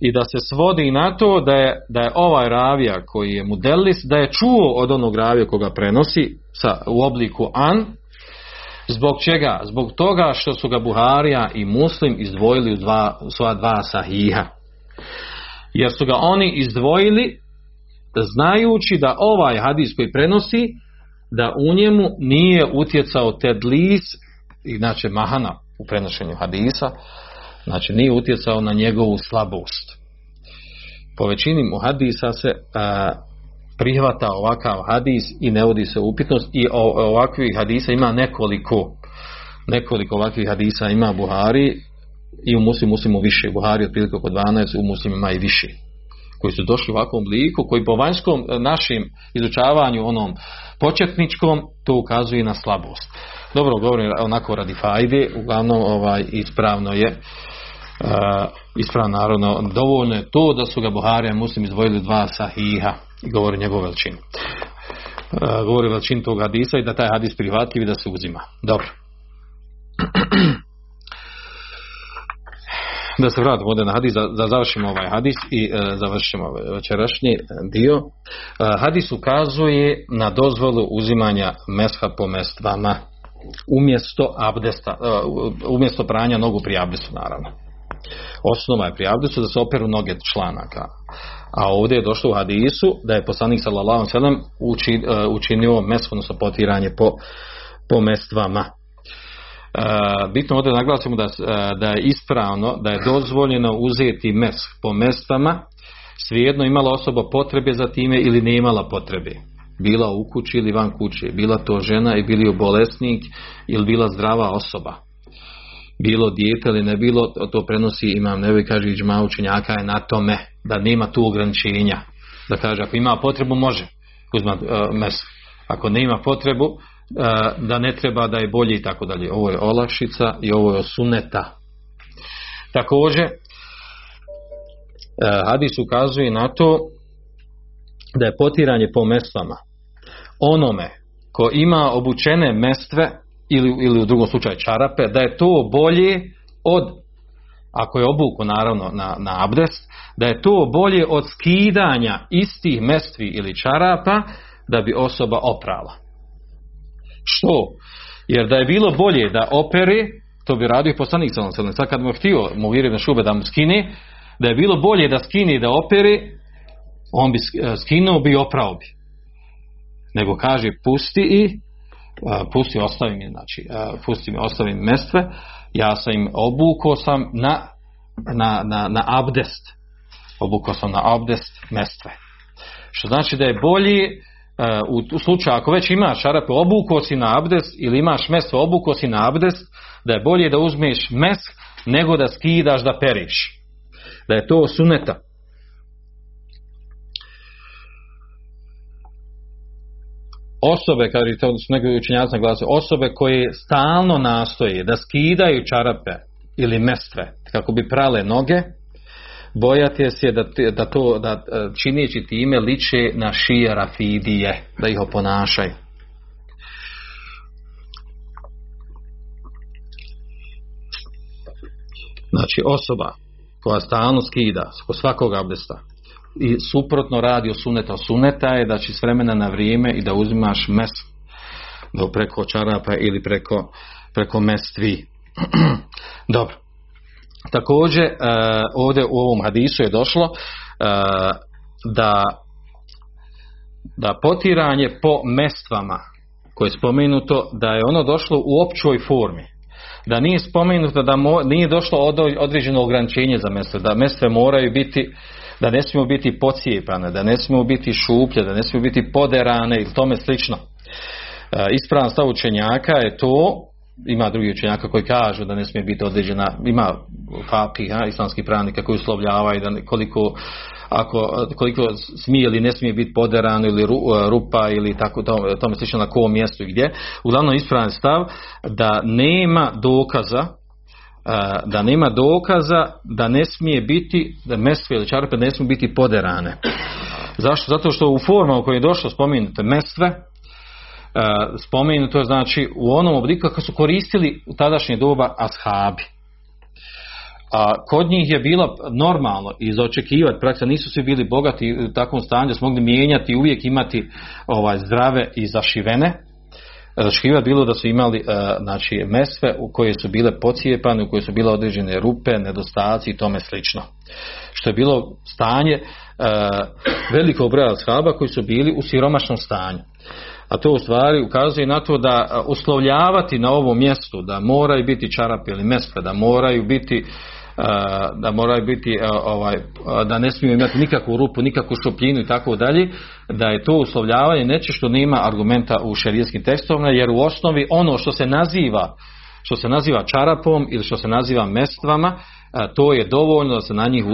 i da se svodi na to da je, da je ovaj ravija koji je mudelis, da je čuo od onog ravija koga prenosi sa, u obliku an, Zbog čega? Zbog toga što su ga Buharija i Muslim izdvojili u, dva, u sva dva sahiha. Jer su ga oni izdvojili znajući da ovaj hadis koji prenosi da u njemu nije utjecao tedlis znači mahana u prenošenju hadisa znači nije utjecao na njegovu slabost po većini mu hadisa se a, prihvata ovakav hadis i ne vodi se upitnost i ovakvih hadisa ima nekoliko nekoliko ovakvih hadisa ima Buhari i u muslimu muslimu više Buhari otprilike oko 12 u muslimima i više koji su došli u ovakvom obliku, koji po vanjskom e, našim izučavanju onom početničkom, to ukazuje na slabost. Dobro govorim onako radi fajde, uglavnom ovaj, ispravno je Uh, ispravno naravno dovoljno je to da su ga Buharija muslim izdvojili dva sahiha i govori njegovu veličinu. Uh, govori veličinu tog hadisa i da taj hadis prihvatljiv i da se uzima. Dobro. (clears throat) da se vratimo ovdje na hadis, da, da završimo ovaj hadis i e, završimo večerašnji dio. E, hadis ukazuje na dozvolu uzimanja mesha po mestvama umjesto abdesta, e, umjesto pranja nogu pri abdestu naravno. Osnova je pri abdestu da se operu noge članaka. A ovdje je došlo u hadisu da je poslanik sallallahu alejhi ve učinio mesko, odnosno potiranje po, po mestvama. bitno ovdje naglasimo da, da je ispravno, da je dozvoljeno uzeti mes po mestvama, svejedno imala osoba potrebe za time ili ne imala potrebe. Bila u kući ili van kuće, bila to žena i bili bolesnik ili bila zdrava osoba bilo dijete ili ne bilo, to prenosi imam nevi kaže iđma učenjaka je na tome da nema tu ograničenja. Da kaže ako ima potrebu može uzmat uh, mes. Ako ne ima potrebu uh, da ne treba da je bolje i tako dalje. Ovo je olakšica i ovo je suneta. Također uh, hadis ukazuje na to da je potiranje po mestvama onome ko ima obučene mestve ili, ili u drugom slučaju čarape, da je to bolje od, ako je obuku naravno na, na abdest, da je to bolje od skidanja istih mestvi ili čarapa da bi osoba oprala. Što? Jer da je bilo bolje da operi, to bi radio poslanik sallam Sad kad mu je htio mu na šube da mu skine, da je bilo bolje da skine i da operi, on bi skinuo bi i oprao bi. Nego kaže pusti i pusti ostavim mi, znači, pusti mi ostavim mestve, ja sam im obukao sam na, na, na, na abdest, obukao sam na abdest mestve. Što znači da je bolji u, u slučaju ako već imaš šarape obukao si na abdest ili imaš mestvo obukao si na abdest, da je bolje da uzmeš mes nego da skidaš da periš. Da je to suneta. Osobe, kaže to su neki osobe koje stalno nastoje da skidaju čarape ili mestve kako bi prale noge, bojati se da, da to da e, čineći time liče na šije rafidije, da ih oponašaju. Znači osoba koja stalno skida kod svakog abdesta i suprotno radi o suneta. Suneta je da će s vremena na vrijeme i da uzimaš mes do preko čarapa ili preko, preko mestvi. (clears throat) Dobro. Također e, ovdje u ovom hadisu je došlo e, da da potiranje po mestvama koje je spomenuto da je ono došlo u općoj formi da nije spomenuto da nije došlo određeno ograničenje za mestve da mestve moraju biti da ne smiju biti pocijepane, da ne smiju biti šuplje, da ne smiju biti poderane ili tome slično. E, ispravan stav učenjaka je to, ima drugi učenjaka koji kažu da ne smije biti određena, ima fakih, islamskih pravnika koji uslovljavaju da koliko ako, koliko smije ili ne smije biti poderano ili rupa ili tako tome, tome slično na kom mjestu i gdje. Uglavnom ispravan stav da nema dokaza da nema dokaza da ne smije biti, da mestve ili čarpe ne smije biti poderane. Zašto? Zato što u forma u kojoj je došlo spomenute mestve, spomenuto je znači u onom obliku kako su koristili u tadašnje doba ashabi. A kod njih je bilo normalno i za očekivati, praksa nisu svi bili bogati u takvom stanju da su mogli mijenjati uvijek imati ovaj, zdrave i zašivene, Raškiva bilo da su imali uh, znači mesve u koje su bile pocijepane, u koje su bile određene rupe, nedostaci i tome slično. Što je bilo stanje uh, velikog broja shaba koji su bili u siromašnom stanju. A to u stvari ukazuje na to da uslovljavati na ovom mjestu da moraju biti čarapi ili mesve, da moraju biti da moraju biti ovaj, da ne smiju imati nikakvu rupu, nikakvu šupljinu i tako dalje, da je to uslovljavanje neće što nema argumenta u šerijskim tekstovima, jer u osnovi ono što se naziva što se naziva čarapom ili što se naziva mestvama, to je dovoljno da se na njih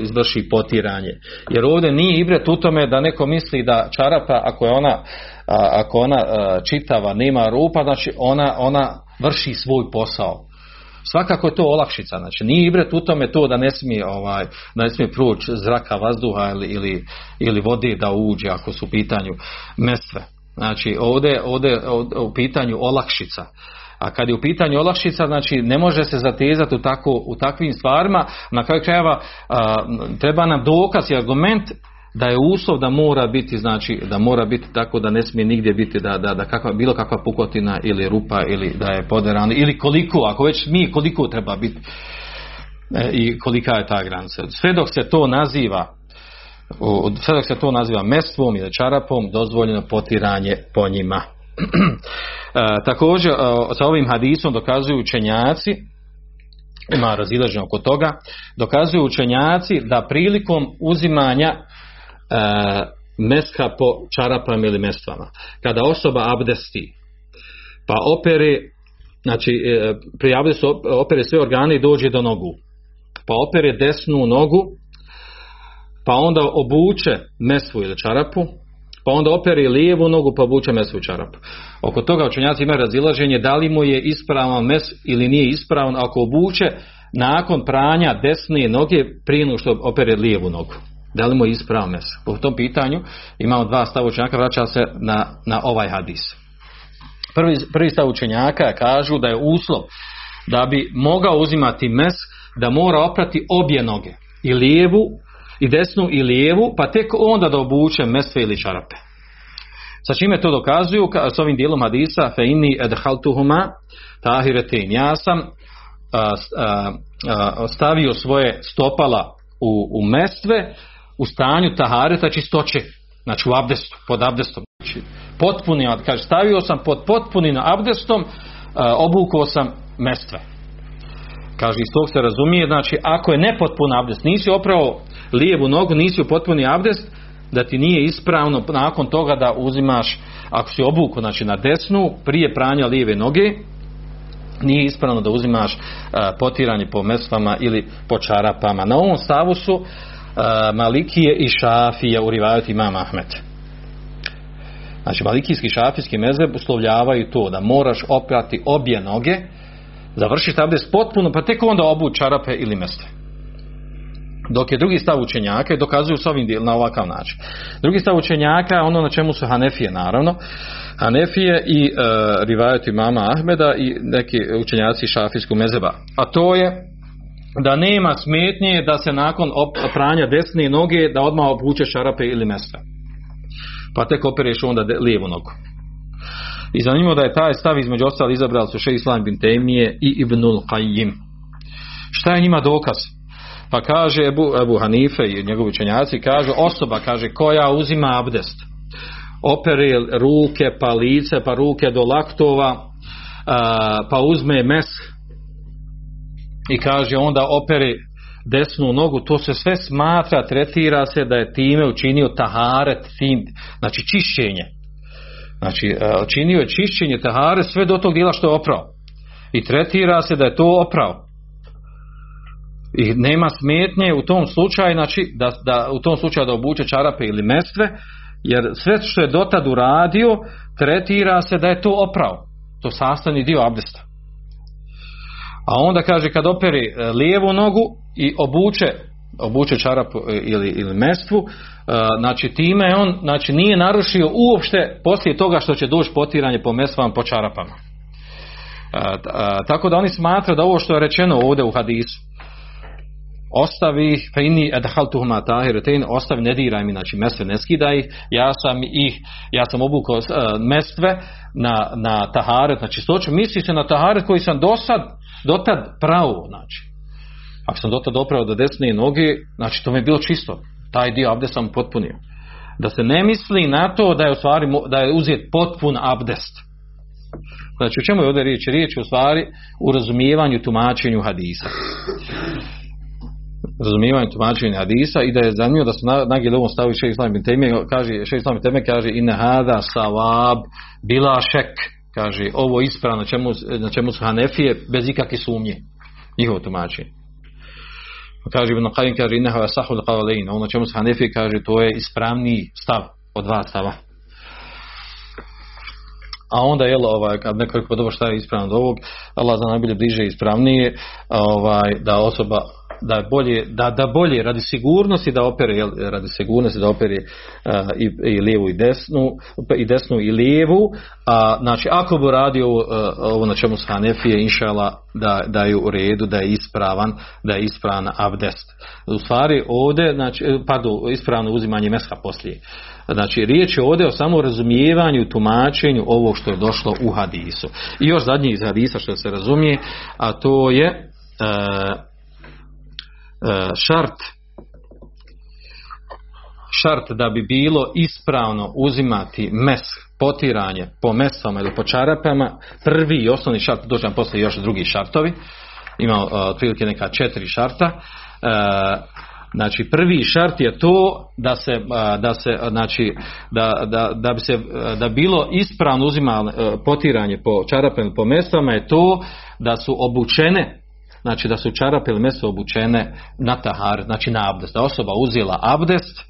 izvrši potiranje. Jer ovdje nije ibret u tome da neko misli da čarapa ako je ona ako ona čitava nema rupa, znači ona, ona vrši svoj posao. Svakako je to olakšica, znači nije ibret u tome to da ne smije ovaj, da ne smije proći zraka vazduha ili, ili, ili vode da uđe ako su u pitanju mestve. Znači ovdje, ovdje u pitanju olakšica. A kad je u pitanju olakšica, znači ne može se zatezati u, tako, u takvim stvarima, na kraju krajeva a, treba nam dokaz i argument da je uslov da mora biti znači da mora biti tako da ne smije nigdje biti da, da, da kakva, bilo kakva pukotina ili rupa ili da je poderano ili koliko ako već mi koliko treba biti e, i kolika je ta granica. Sve dok se to naziva sve dok se to naziva mestvom ili čarapom dozvoljeno potiranje po njima. (clears throat) E, također e, sa ovim hadisom dokazuju učenjaci ima razilaženje oko toga dokazuju učenjaci da prilikom uzimanja meska po čarapama ili mestvama kada osoba abdesti pa opere znači e, pri abdestu op- opere sve organe i dođe do nogu pa opere desnu nogu pa onda obuče mesvu ili čarapu pa onda opere lijevu nogu pa obuče mesvu i čarapu. Oko toga učenjaci imaju razilaženje da li mu je ispravan mes ili nije ispravan ako obuče nakon pranja desne noge prije što opere lijevu nogu. Da li mu je ispravan mes? Po tom pitanju imamo dva stava učenjaka, vraća se na, na ovaj hadis. Prvi, prvi stav učenjaka kažu da je uslov da bi mogao uzimati mes da mora oprati obje noge i lijevu i desnu i lijevu pa tek onda da obuče mesve ili čarape sa čime to dokazuju ka, s ovim dijelom hadisa fe inni edhaltuhuma tahiretin ja sam a, a, a, stavio svoje stopala u, u mestve u stanju tahareta čistoće znači u abdestu, pod abdestom. Znači, potpuni, kaže stavio sam pod potpunim abdestom a, obukao sam mestve. Kaže iz tog se razumije znači ako je nepotpun abdest nisi opravo lijevu nogu nisi u potpuni abdest da ti nije ispravno nakon toga da uzimaš ako si obuku znači na desnu prije pranja lijeve noge nije ispravno da uzimaš a, potiranje po mestvama ili po čarapama. Na ovom stavu su Malikije i Šafije u rivajati imam Ahmed znači Malikijski Šafijski mezeb uslovljavaju to da moraš oprati obje noge završiti abdest potpuno, pa tek onda obu čarape ili mestve. Dok je drugi stav učenjaka, dokazuju s ovim na ovakav način. Drugi stav učenjaka ono na čemu su Hanefije, naravno. Hanefije i e, rivajet imama Ahmeda i neki učenjaci šafijskog mezeba. A to je da nema smetnje da se nakon pranja desne noge da odmah obuče šarape ili mestve. Pa tek opereš onda de, lijevu nogu. I zanimljivo da je taj stav između ostali izabrali su še Islam bin Temije i Ibnul Qayyim. Šta je njima dokaz? Pa kaže Ebu, Ebu Hanife i njegovi učenjaci, kaže osoba kaže koja uzima abdest, opere ruke pa lice pa ruke do laktova pa uzme mes i kaže onda opere desnu nogu, to se sve smatra, tretira se da je time učinio taharet, fin, znači čišćenje. Znači, činio je čišćenje tahare sve do tog dijela što je oprao. I tretira se da je to oprao. I nema smetnje u tom slučaju, znači, da, da u tom slučaju da obuče čarape ili mestve, jer sve što je dotad uradio, tretira se da je to oprao. To sastavni dio abdesta. A onda kaže kad operi lijevu nogu i obuče obuče čarap ili, ili mestvu, znači time on znači nije narušio uopšte poslije toga što će doći potiranje po mestvama po čarapama. Tako da oni smatra da ovo što je rečeno ovdje u hadisu ostavi inni adhaltuhuma tahiretain ostavi ne diraj mi znači mestve ne skidaj ih ja sam ih ja sam obukao mestve na, na taharet na čistoću misli se na taharet koji sam dosad dotad pravo znači. Ako sam dotad oprao do desne noge znači to mi je bilo čisto. Taj dio abdest sam potpunio. Da se ne misli na to da je u stvari da je uzet potpun abdest. Znači u čemu je ovdje riječ? Riječ je u stvari u razumijevanju tumačenju hadisa. Razumijevanju tumačenja hadisa i da je zanimljivo da se nagijeli ovom stavu še islam kaže še islam kaže inna hada savab bila šek kaže ovo ispravno na čemu, na čemu su hanefije bez ikakve sumnje. Njihovo tumačenje kaže Ibn Qayyim kaže innahu asahu al-qawlain ono čemu se Hanefi kaže to je ispravniji stav od dva stava. A onda je ovaj kad neko rekao dobro šta je ispravno od ovog Allah zna najbolje bliže ispravnije ovaj da osoba da je bolje, da, da bolje radi sigurnosti da opere, jel, radi sigurnosti da opere uh, i, i lijevu i desnu, i desnu i lijevu, a znači ako bi radio uh, ovo na čemu se Hanefije inšala da, da je u redu, da je ispravan, da je ispravan abdest. U stvari ovdje, znači, pardon, ispravno uzimanje meska poslije. Znači, riječ je ovdje o samo razumijevanju, tumačenju ovog što je došlo u hadisu. I još zadnji iz hadisa što se razumije, a to je E, šart. Šart da bi bilo ispravno uzimati mes, potiranje po mesama ili po čarapama, prvi i osnovni šart, dođem poslije još drugi šartovi, ima uh, otprilike neka četiri šarta, uh, znači prvi šart je to da se, da se znači da, da, da bi se da bilo ispravno uzima potiranje po čarapama po mesama je to da su obučene znači da su čarape ili meso obučene na tahar, znači na abdest. Da osoba uzela abdest,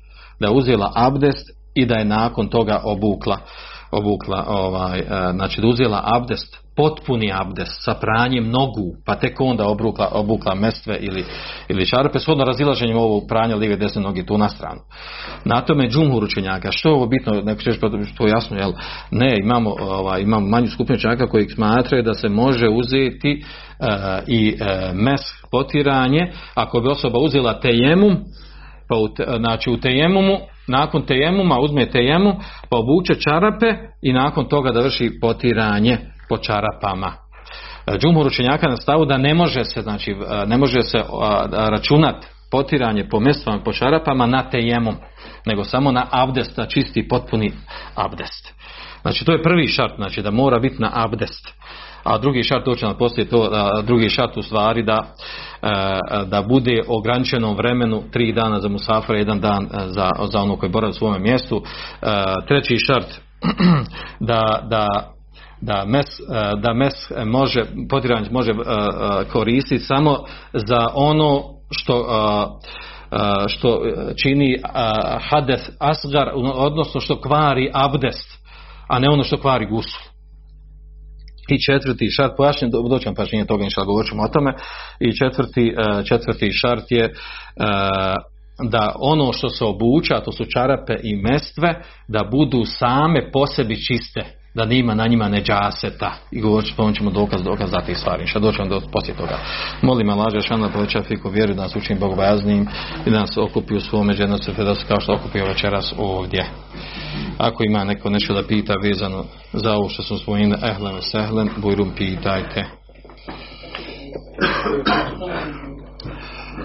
da je uzela abdest i da je nakon toga obukla, obukla ovaj, e, znači da uzela abdest, potpuni abdest sa pranjem nogu, pa tek onda obukla, obukla mestve ili, ili čarape, shodno razilaženjem ovog pranja live desne noge tu na stranu. Na tome džumhur učenjaka, što je ovo bitno, neko ćeš pa to jasno, jel? Ne, imamo, ovaj, imamo manju skupinu učenjaka koji smatraju da se može uzeti uh, i uh, mes potiranje, ako bi osoba uzela tejemum, pa u znači u tejemumu, nakon tejemuma uzme tejemum, pa obuče čarape i nakon toga da vrši potiranje po čarapama. Džumhur učenjaka na stavu da ne može se, znači, ne može se računat potiranje po mestvama po čarapama na tejemom, nego samo na abdest, na čisti potpuni abdest. Znači to je prvi šart, znači da mora biti na abdest. A drugi šart doći na poslije to, drugi šart u stvari da, da bude ograničenom vremenu tri dana za musafra, jedan dan za, za ono koji boravi u svome mjestu. Treći šart (clears throat) da, da da mes, da mes može, potiranje može koristiti samo za ono što što čini hades asgar, odnosno što kvari abdest, a ne ono što kvari gusul. I četvrti šart, pojašnjen, doćem pažnje toga, inšal govorit ćemo o tome, i četvrti, četvrti šart je da ono što se obuča, to su čarape i mestve, da budu same po sebi čiste, da nima na njima neđaseta i govorit ćemo dokaz, dokaz za te stvari. Šta doćemo do poslije toga. Molim Allah, Žešana poveća fiku vjeru da nas učini bogobojaznim i da nas okupi u svome fedasu kao što okupio večeras ovdje. Ako ima neko nešto da pita vezano za ovo što smo svojine ehlen sehlen, bujrum pitajte.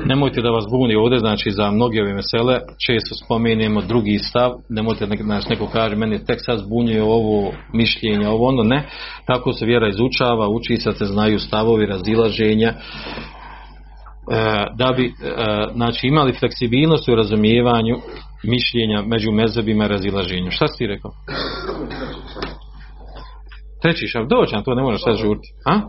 Nemojte da vas buni ovdje, znači za mnoge ove mesele često spomenemo drugi stav, nemojte da znači, neko kaže meni tek sad zbunjuje ovo mišljenje, ovo ono, ne. Tako se vjera izučava, uči se se znaju stavovi razilaženja, e, da bi e, znači, imali fleksibilnost u razumijevanju mišljenja među mezebima i razilaženju. Šta si ti rekao? Treći šaf, doći to ne možeš sad žurti. A?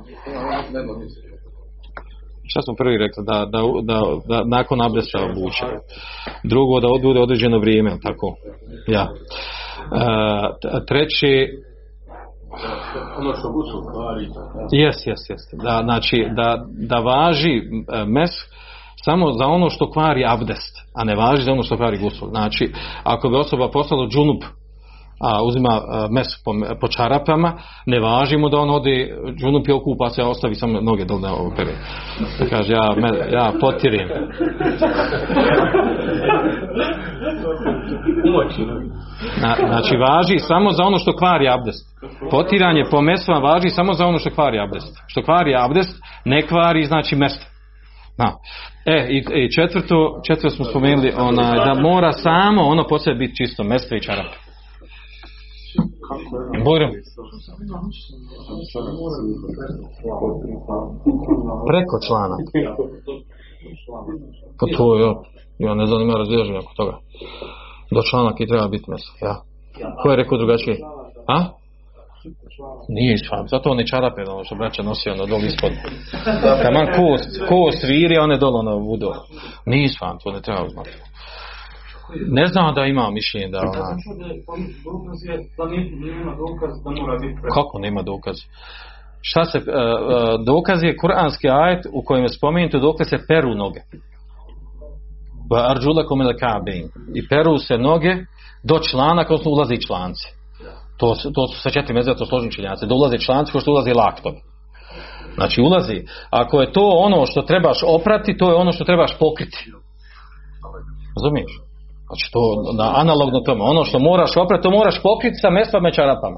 Šta smo prvi rekli, da, da, da, da nakon abdesta obuče. Drugo, da odbude određeno vrijeme, tako? Ja. E, treći, ono što gusu. Jes, jes, jes. Da, znači, da, da važi mes samo za ono što kvari abdest, a ne važi za ono što kvari gusul. Znači, ako bi osoba postala džunup a uzima mes po, po čarapama, ne važi mu da on ode džunup je okupa se, ostavi samo noge dole na opere. Kaže, ja, me, ja potirim. Na, znači, važi samo za ono što kvari abdest. Potiranje po mesvama važi samo za ono što kvari abdest. Što kvari abdest, ne kvari, znači, mesto. Na. E, i, i četvrto, četvrto smo spomenuli ona, da mora samo ono po sebi biti čisto, mesto i čarape. Bujrum. Preko člana. Pa to je, ja ne znam, ima razvježenja oko toga. Do članak i treba biti meso, ja. Ko je rekao drugačije? A? Nije isfam, zato oni čarape, ono što braća nosi ono dol ispod. Taman kost, kost viri, one dole ono vudo. Nije isfam, to ne treba znati. Ne znam da ima mišljenje da ona... Kako nema dokaz? Šta se, uh, uh, dokaz je kuranski ajet u kojem je spomenuto dokle se peru noge. Kabin. I peru se noge do članaka, odnosno ulazi članci. To, to su sa četiri meze, to složni činjaci. Da ulaze članci kao što ulazi laktovi. Znači ulazi. Ako je to ono što trebaš oprati, to je ono što trebaš pokriti. Razumiješ? Znači to na analogno tome. Ono što moraš oprati, to moraš pokriti sa mestvama i čarapama.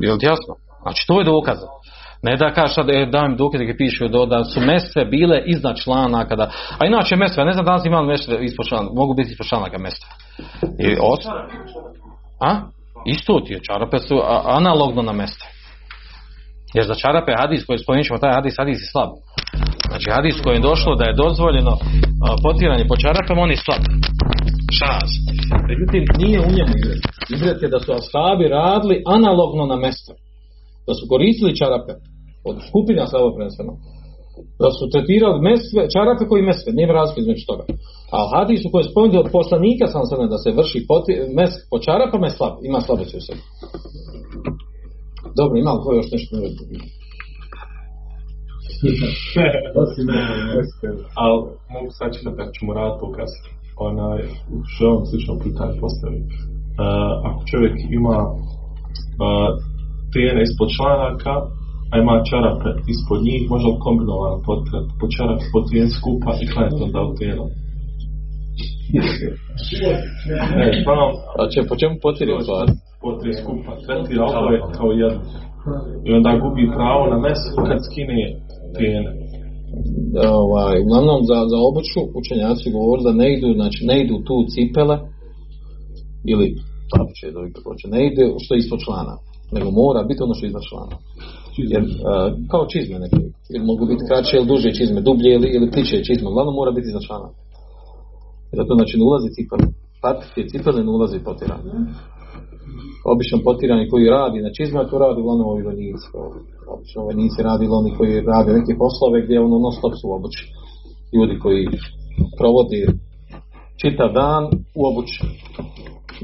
Je li jasno? Znači to je dokaz. Ne da kažeš sad, e, daj mi dokaz gdje piše da, da su mestve bile iznad članaka. Da, a inače mestve, ne znam da li imali mestve ispod članaka, mogu biti ispod članaka mestve. I os, a? Isto ti je, čarape su analogno na mestve. Jer za čarape hadis koji spomenut taj hadis, hadis je slab. Znači hadis koji je došlo da je dozvoljeno potiranje po čarapama, on je slab. Šaz. Međutim, nije u njemu je da su ashabi radili analogno na mestve. Da su koristili čarape. Od skupina slabo preneseno. Da su tretirali mesve, čarape koji mesve. Nema razlike između toga. A u hadisu koji je spomenuti od poslanika sam sada da se vrši poti, mes po čarapama je slab. Ima slabosti u sebi. Dobro, ima li još nešto ne (laughs) vidi? Ali mogu sad čitati kako ćemo raditi to kasnije. Onaj, što vam slično pitanje postaviti. Uh, ako čovjek ima uh, tijene ispod članaka, a ima čarape ispod njih, može li kombinovano potret po čarape, po tijen skupa i klanjati onda u tijenom? Ne, (laughs) A će, po čemu potiri stvar? po tri skupa, tretira oboje kao jedno. I onda gubi pravo na mes kad skine tijene. ovaj, uglavnom za, za obuću učenjaci govore da ne idu, znači ne idu tu cipele ili ili kako hoće, ne ide što je ispod člana, nego mora biti ono što je iznad člana. Jer, a, kao čizme neke, jer mogu biti kraće ili duže čizme, dublje ili, ili pliče čizme, uglavnom mora biti iznad člana. Zato znači ne ulazi cipele, patike cipele ne ulazi potiranje. Obično potirani koji radi na čizma, to radi uglavnom ovi vojnici. Obično vojnici radi ili oni koji rade neke poslove gdje ono non stop su obući. Ljudi koji provode čitav dan u obući.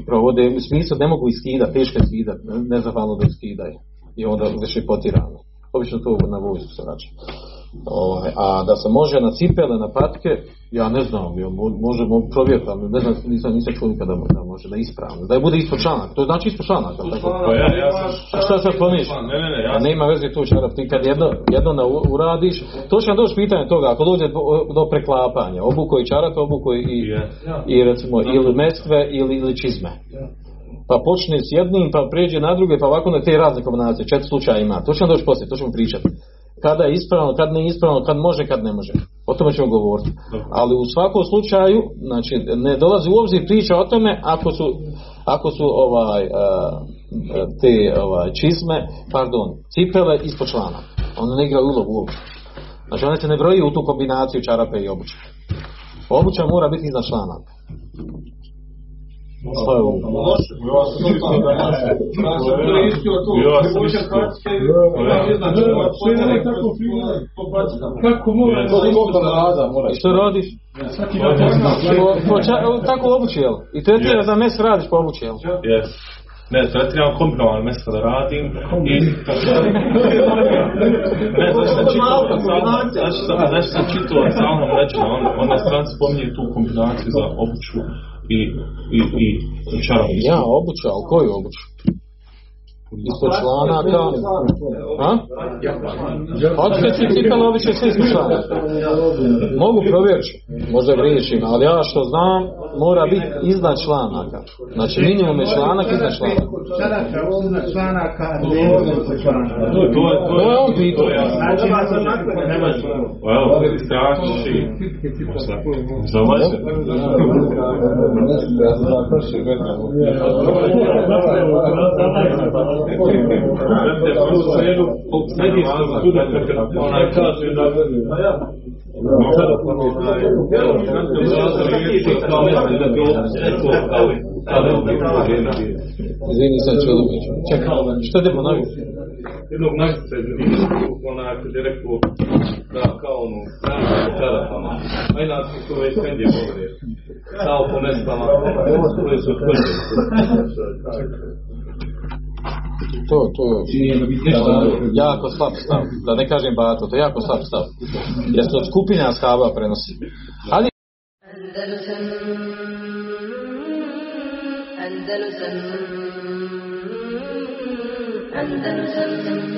Provode, u smislu ne mogu iskidati, teško je skidati, nezahvalno da iskidaju. I onda vrši potirano. Obično to na vojsku se rača. Ovaj, a da se može na cipele, na patke, ja ne znam, jel mo- možemo provjeriti, ali ne znam, nisam, nisam čuo nikada da mo- da može, da ispravno. Da je bude ispod članak, to znači ispod članak. tako? Pa ja, ja sam... A šta sad planiš? Ne, ne, ne, ja nema veze tu čarap, ti kad jedno, jedno na uradiš, to će vam doći pitanje toga, ako dođe do, preklapanja, obuko i čarape, obuko i, Je. i recimo ili mestve ili, ili čizme. Pa počne s jednim, pa pređe na druge, pa ovako na te razne kombinacije, četiri slučaja ima. To će vam doći poslije, to ćemo pričati. Kada je ispravno, kad nije ispravno, kad može, kad ne može. O tome ćemo govoriti. Ali u svakom slučaju, znači, ne dolazi u obzir priča o tome ako su, ako su ovaj, a, a, te ovaj, čizme, pardon, cipele ispod člana. One ne igraju ulogu uopće. Znači one se ne broji u tu kombinaciju čarape i obuće. Obuća mora biti iznad člana. Šta je ovo? Kako mora I što radiš? Tako obuće, jel? I tretira da mes radiš po obuće, jel? Yes. Ne, tretiram kombinovano mjesto da radim i (laughs) ne, znaš sam čitao znaš, znaš, znaš sam čitao Salman Ređena, on, on na spominje tu kombinaciju za obuću i, i, i, i. Ja, obuća, ali koju obuću? Ispod članaka. A? Otkud si cipele običe ispod članaka? Mogu provjeriti, možda griješim, ali ja što znam, mora biti iznad članaka. Znači minimum je članak iznad članaka. Čaraka, ovdje članaka, ovdje članaka. To je, on pitao. Znači, Evo, traži za vaše. Izvini, sad ću odlučiti. Čekaj, što te ponovi? jednog majstra iz Medine, onaj, kad je rekao da kao ono, strana po čarapama, a inače to već pendje govore, kao po mestama, koje su tvrde. To, to jako slab stav, da ne kažem bato, to je jako slab stav. Jer se od skupina stava prenosi. Ali Andalusam Andalusam Andalusam